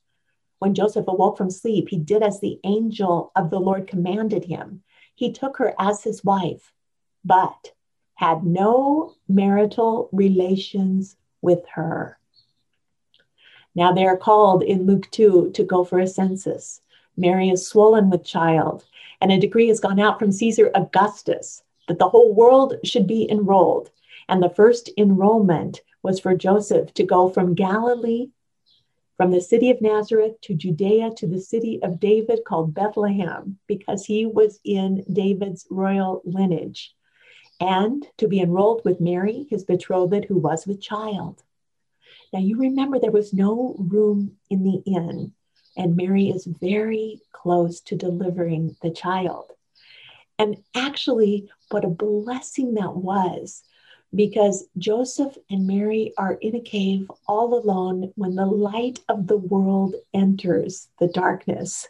When Joseph awoke from sleep, he did as the angel of the Lord commanded him. He took her as his wife, but had no marital relations with her. Now they are called in Luke 2 to go for a census. Mary is swollen with child, and a decree has gone out from Caesar Augustus that the whole world should be enrolled. And the first enrollment was for Joseph to go from Galilee from the city of Nazareth to Judea to the city of David called Bethlehem, because he was in David's royal lineage, and to be enrolled with Mary, his betrothed, who was with child. Now you remember there was no room in the inn, and Mary is very close to delivering the child. And actually, what a blessing that was because Joseph and Mary are in a cave all alone when the light of the world enters the darkness,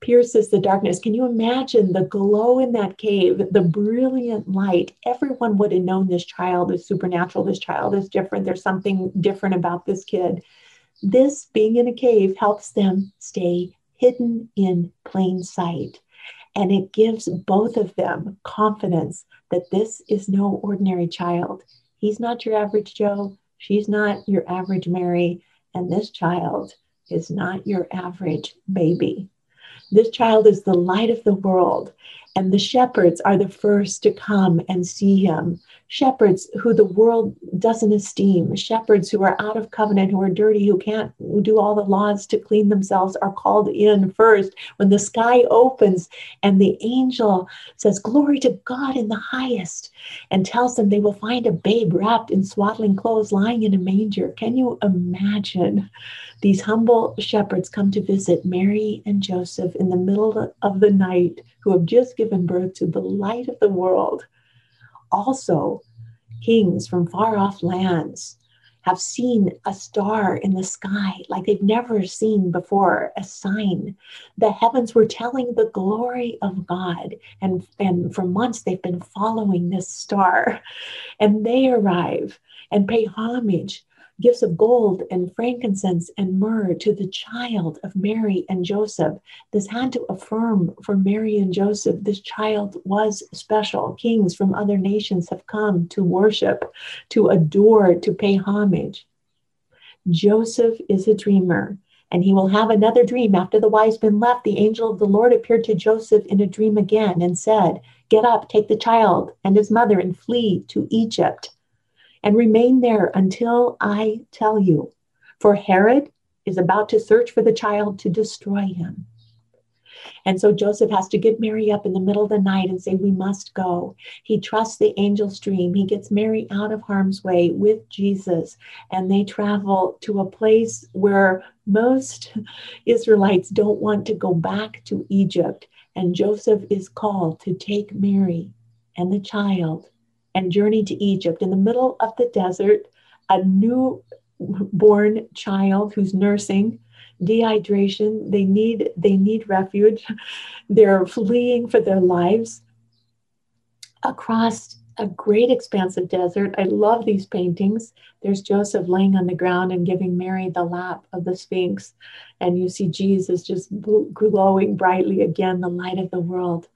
pierces the darkness. Can you imagine the glow in that cave, the brilliant light? Everyone would have known this child is supernatural, this child is different, there's something different about this kid. This being in a cave helps them stay hidden in plain sight. And it gives both of them confidence that this is no ordinary child. He's not your average Joe. She's not your average Mary. And this child is not your average baby. This child is the light of the world. And the shepherds are the first to come and see him. Shepherds who the world doesn't esteem, shepherds who are out of covenant, who are dirty, who can't do all the laws to clean themselves, are called in first. When the sky opens and the angel says, Glory to God in the highest, and tells them they will find a babe wrapped in swaddling clothes lying in a manger. Can you imagine? These humble shepherds come to visit Mary and Joseph in the middle of the night, who have just given birth to the light of the world. Also, kings from far off lands have seen a star in the sky like they've never seen before, a sign. The heavens were telling the glory of God. And, and for months they've been following this star. And they arrive and pay homage gifts of gold and frankincense and myrrh to the child of Mary and Joseph. This had to affirm for Mary and Joseph this child was special. Kings from other nations have come to worship, to adore, to pay homage. Joseph is a dreamer, and he will have another dream. After the wise men left, the angel of the Lord appeared to Joseph in a dream again and said, Get up, take the child and his mother, and flee to Egypt and remain there until I tell you. For Herod is about to search for the child to destroy him. And so Joseph has to get Mary up in the middle of the night and say, We must go. He trusts the angel's dream. He gets Mary out of harm's way with Jesus, and they travel to a place where most Israelites don't want to go back to Egypt. And Joseph is called to take Mary and the child and journey to Egypt. In the middle of the desert, a newborn child who's nursing dehydration they need they need refuge. They're fleeing for their lives across a great expanse of desert. I love these paintings. There's joseph laying on the ground and giving mary the lap of the sphinx. And you see jesus just glowing brightly again the light of the world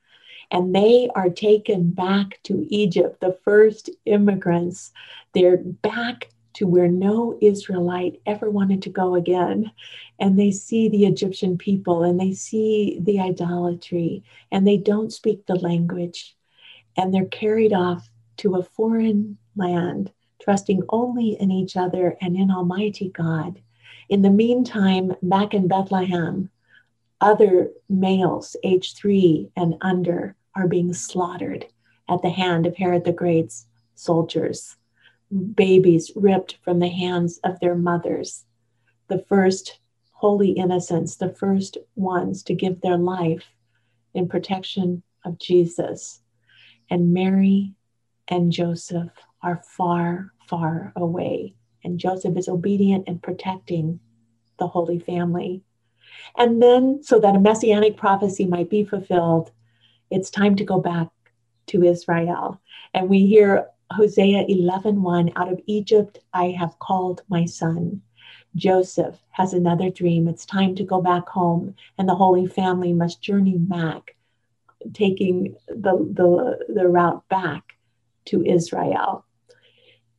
and they are taken back to Egypt, the first immigrants. They're back to where no Israelite ever wanted to go again. And they see the Egyptian people and they see the idolatry and they don't speak the language. And they're carried off to a foreign land, trusting only in each other and in Almighty God. In the meantime, back in Bethlehem, other males, age three and under, are being slaughtered at the hand of Herod the Great's soldiers. Babies ripped from the hands of their mothers. The first holy innocents, the first ones to give their life in protection of Jesus. And Mary and Joseph are far, far away. And Joseph is obedient and protecting the Holy Family. And then, so that a messianic prophecy might be fulfilled, it's time to go back to Israel. And we hear Hosea 11 1, out of Egypt I have called my son. Joseph has another dream. It's time to go back home, and the Holy Family must journey back, taking the, the, the route back to Israel.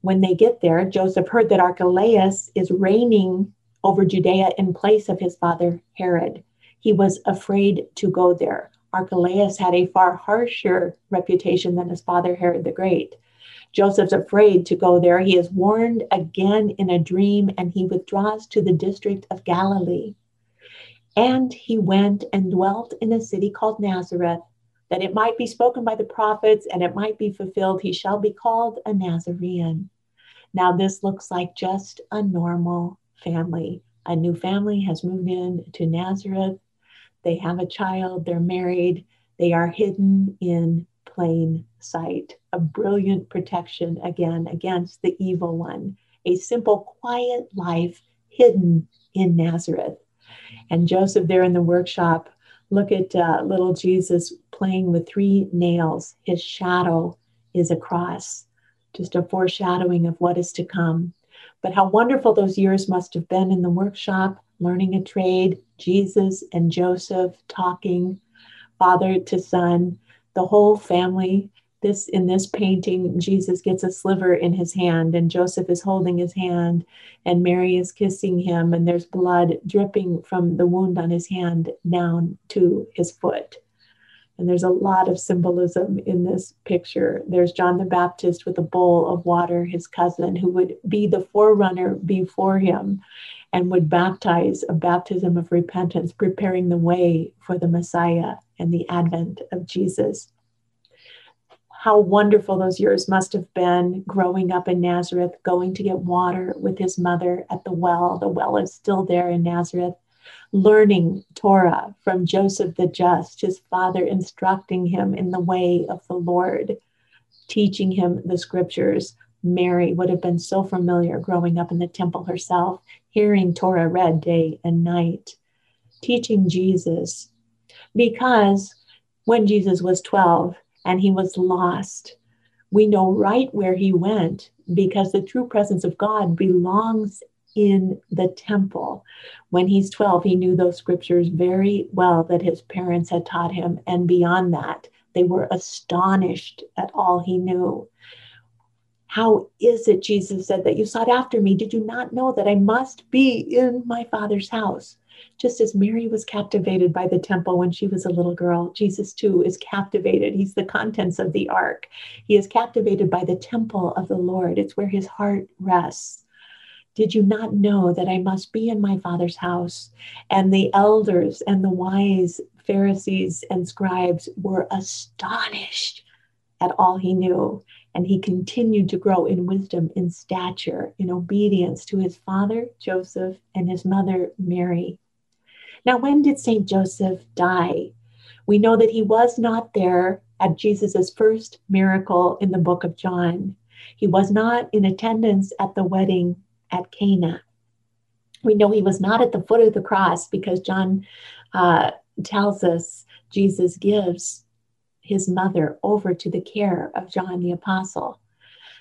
When they get there, Joseph heard that Archelaus is reigning over Judea in place of his father Herod. He was afraid to go there. Archelaus had a far harsher reputation than his father Herod the Great. Joseph's afraid to go there. He is warned again in a dream and he withdraws to the district of Galilee. And he went and dwelt in a city called Nazareth, that it might be spoken by the prophets and it might be fulfilled. He shall be called a Nazarene. Now, this looks like just a normal family. A new family has moved in to Nazareth. They have a child, they're married, they are hidden in plain sight. A brilliant protection again against the evil one. A simple, quiet life hidden in Nazareth. And Joseph, there in the workshop, look at uh, little Jesus playing with three nails. His shadow is a cross, just a foreshadowing of what is to come. But how wonderful those years must have been in the workshop, learning a trade, Jesus and Joseph talking, father to son, the whole family. This in this painting, Jesus gets a sliver in his hand, and Joseph is holding his hand, and Mary is kissing him, and there's blood dripping from the wound on his hand down to his foot. And there's a lot of symbolism in this picture. There's John the Baptist with a bowl of water, his cousin, who would be the forerunner before him and would baptize a baptism of repentance, preparing the way for the Messiah and the advent of Jesus. How wonderful those years must have been growing up in Nazareth, going to get water with his mother at the well. The well is still there in Nazareth learning Torah from Joseph the Just, his father instructing him in the way of the Lord, teaching him the scriptures. Mary would have been so familiar growing up in the temple herself, hearing Torah read day and night, teaching Jesus. Because when Jesus was 12 and he was lost, we know right where he went because the true presence of God belongs in the temple. When he's 12, he knew those scriptures very well that his parents had taught him. And beyond that, they were astonished at all he knew. How is it, Jesus said, that you sought after me? Did you not know that I must be in my Father's house? Just as Mary was captivated by the temple when she was a little girl, Jesus too is captivated. He's the contents of the ark. He is captivated by the temple of the Lord. It's where his heart rests. Did you not know that I must be in my Father's house? And the elders and the wise Pharisees and scribes were astonished at all he knew. And he continued to grow in wisdom, in stature, in obedience to his father, Joseph, and his mother, Mary. Now, when did St. Joseph die? We know that he was not there at Jesus' first miracle in the book of John. He was not in attendance at the wedding at Cana. We know he was not at the foot of the cross because John uh, tells us Jesus gives his mother over to the care of John the Apostle.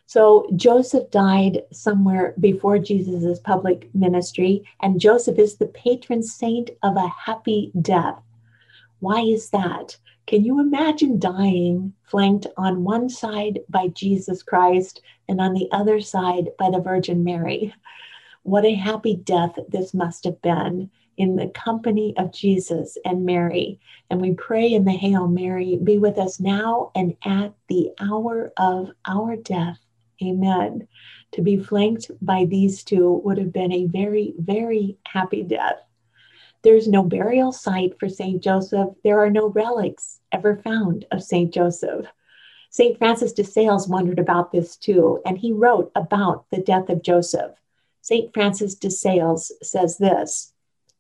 So Joseph died somewhere before Jesus' public ministry, and Joseph is the patron saint of a happy death. Why is that? Can you imagine dying flanked on one side by Jesus Christ and on the other side by the Virgin Mary? What a happy death this must have been in the company of Jesus and Mary. And we pray in the Hail Mary, be with us now and at the hour of our death. Amen. To be flanked by these two would have been a very, very happy death. There's no burial site for St. Joseph. There are no relics ever found of St. Joseph. St. Francis de Sales wondered about this too, and he wrote about the death of Joseph. St. Francis de Sales says this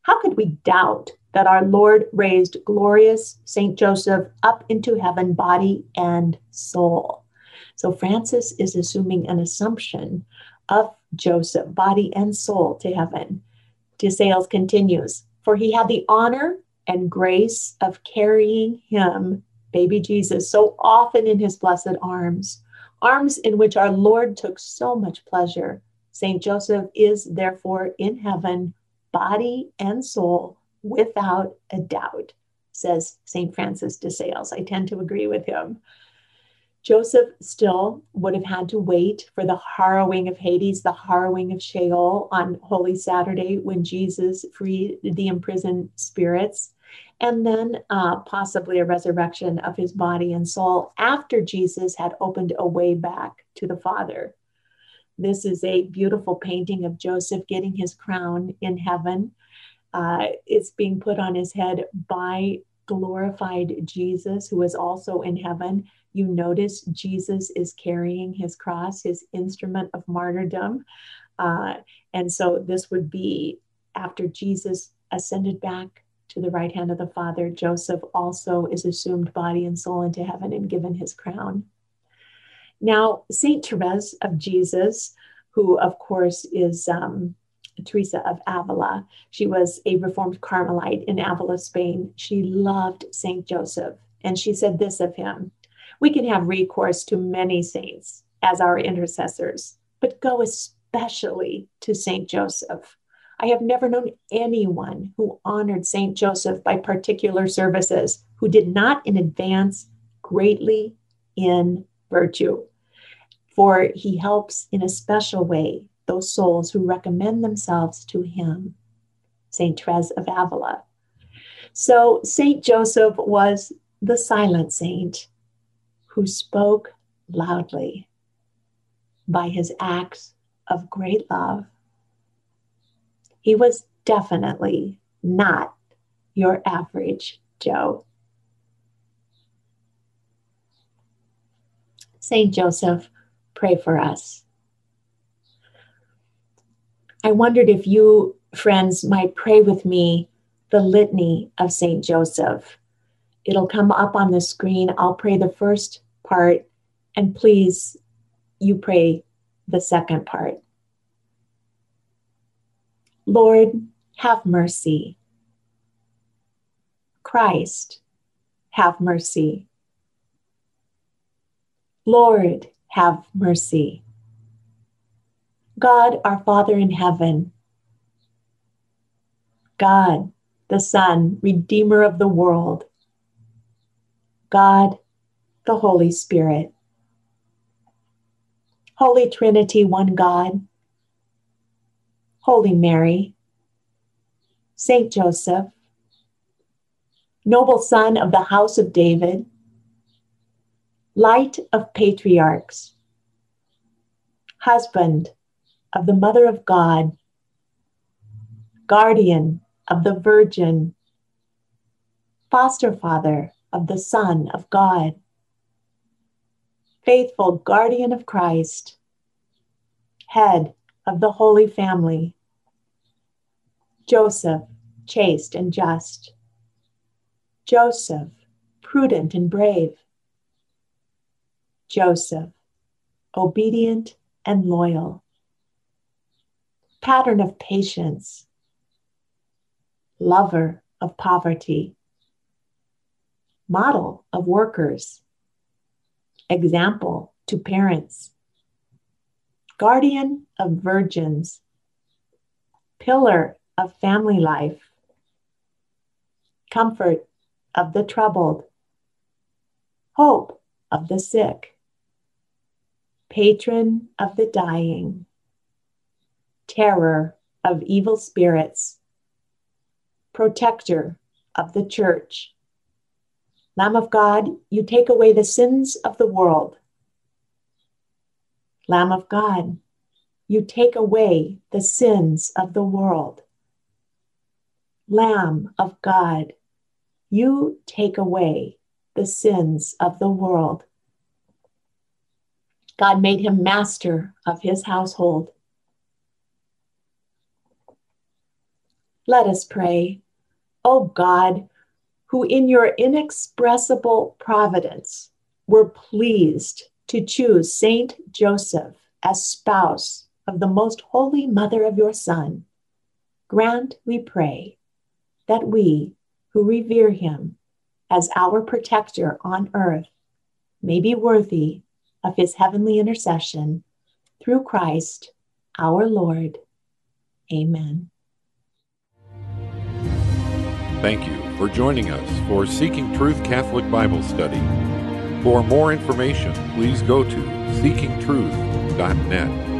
how could we doubt that our Lord raised glorious Saint Joseph up into heaven, body and soul? So Francis is assuming an assumption of Joseph, body and soul, to heaven. De Sales continues, for he had the honor and grace of carrying him, baby Jesus, so often in his blessed arms, arms in which our Lord took so much pleasure. Saint Joseph is therefore in heaven body and soul without a doubt, says St. Francis de Sales. I tend to agree with him. Joseph still would have had to wait for the harrowing of Hades, the harrowing of Sheol on Holy Saturday when Jesus freed the imprisoned spirits, and then uh, possibly a resurrection of his body and soul after Jesus had opened a way back to the Father. This is a beautiful painting of Joseph getting his crown in heaven. Uh, it's being put on his head by glorified Jesus, who is also in heaven. You notice Jesus is carrying his cross, his instrument of martyrdom. Uh, and so this would be after Jesus ascended back to the right hand of the Father, Joseph also is assumed body and soul into heaven and given his crown. Now, Saint Therese of Jesus, who of course is um, Teresa of Avila, she was a Reformed Carmelite in Avila, Spain. She loved Saint Joseph, and she said this of him We can have recourse to many saints as our intercessors, but go especially to Saint Joseph. I have never known anyone who honored Saint Joseph by particular services who did not in advance greatly in virtue for he helps in a special way those souls who recommend themselves to him. St. Therese of Avila. So, St. Joseph was the silent saint who spoke loudly by his acts of great love. He was definitely not your average Joe. St. Joseph pray for us. I wondered if you, friends, might pray with me the litany of St. Joseph. It'll come up on the screen. I'll pray the first part, and please, you pray the second part. Lord, have mercy. Christ, have mercy. Lord, have mercy. God our Father in heaven, God the Son, Redeemer of the world, God the Holy Spirit. Holy Trinity, one God, Holy Mary, Saint Joseph, noble son of the house of David, light of patriarchs, husband of the Mother of God, guardian of the Virgin, foster father of the Son of God, faithful guardian of Christ, head of the Holy Family, Joseph, chaste and just, Joseph, prudent and brave, Joseph, obedient and loyal, pattern of patience, lover of poverty, model of workers, example to parents, guardian of virgins, pillar of family life, comfort of the troubled, hope of the sick, patron of the dying, terror of evil spirits, protector of the church. Lamb of God, you take away the sins of the world. Lamb of God, you take away the sins of the world. Lamb of God, you take away the sins of the world. God made him master of his household. Let us pray. O oh God, who in your inexpressible providence were pleased to choose Saint Joseph as spouse of the most holy mother of your Son, grant, we pray, that we who revere him as our protector on earth may be worthy of his heavenly intercession through Christ our Lord. Amen. Thank you for joining us for Seeking Truth Catholic Bible Study. For more information, please go to seekingtruth.net.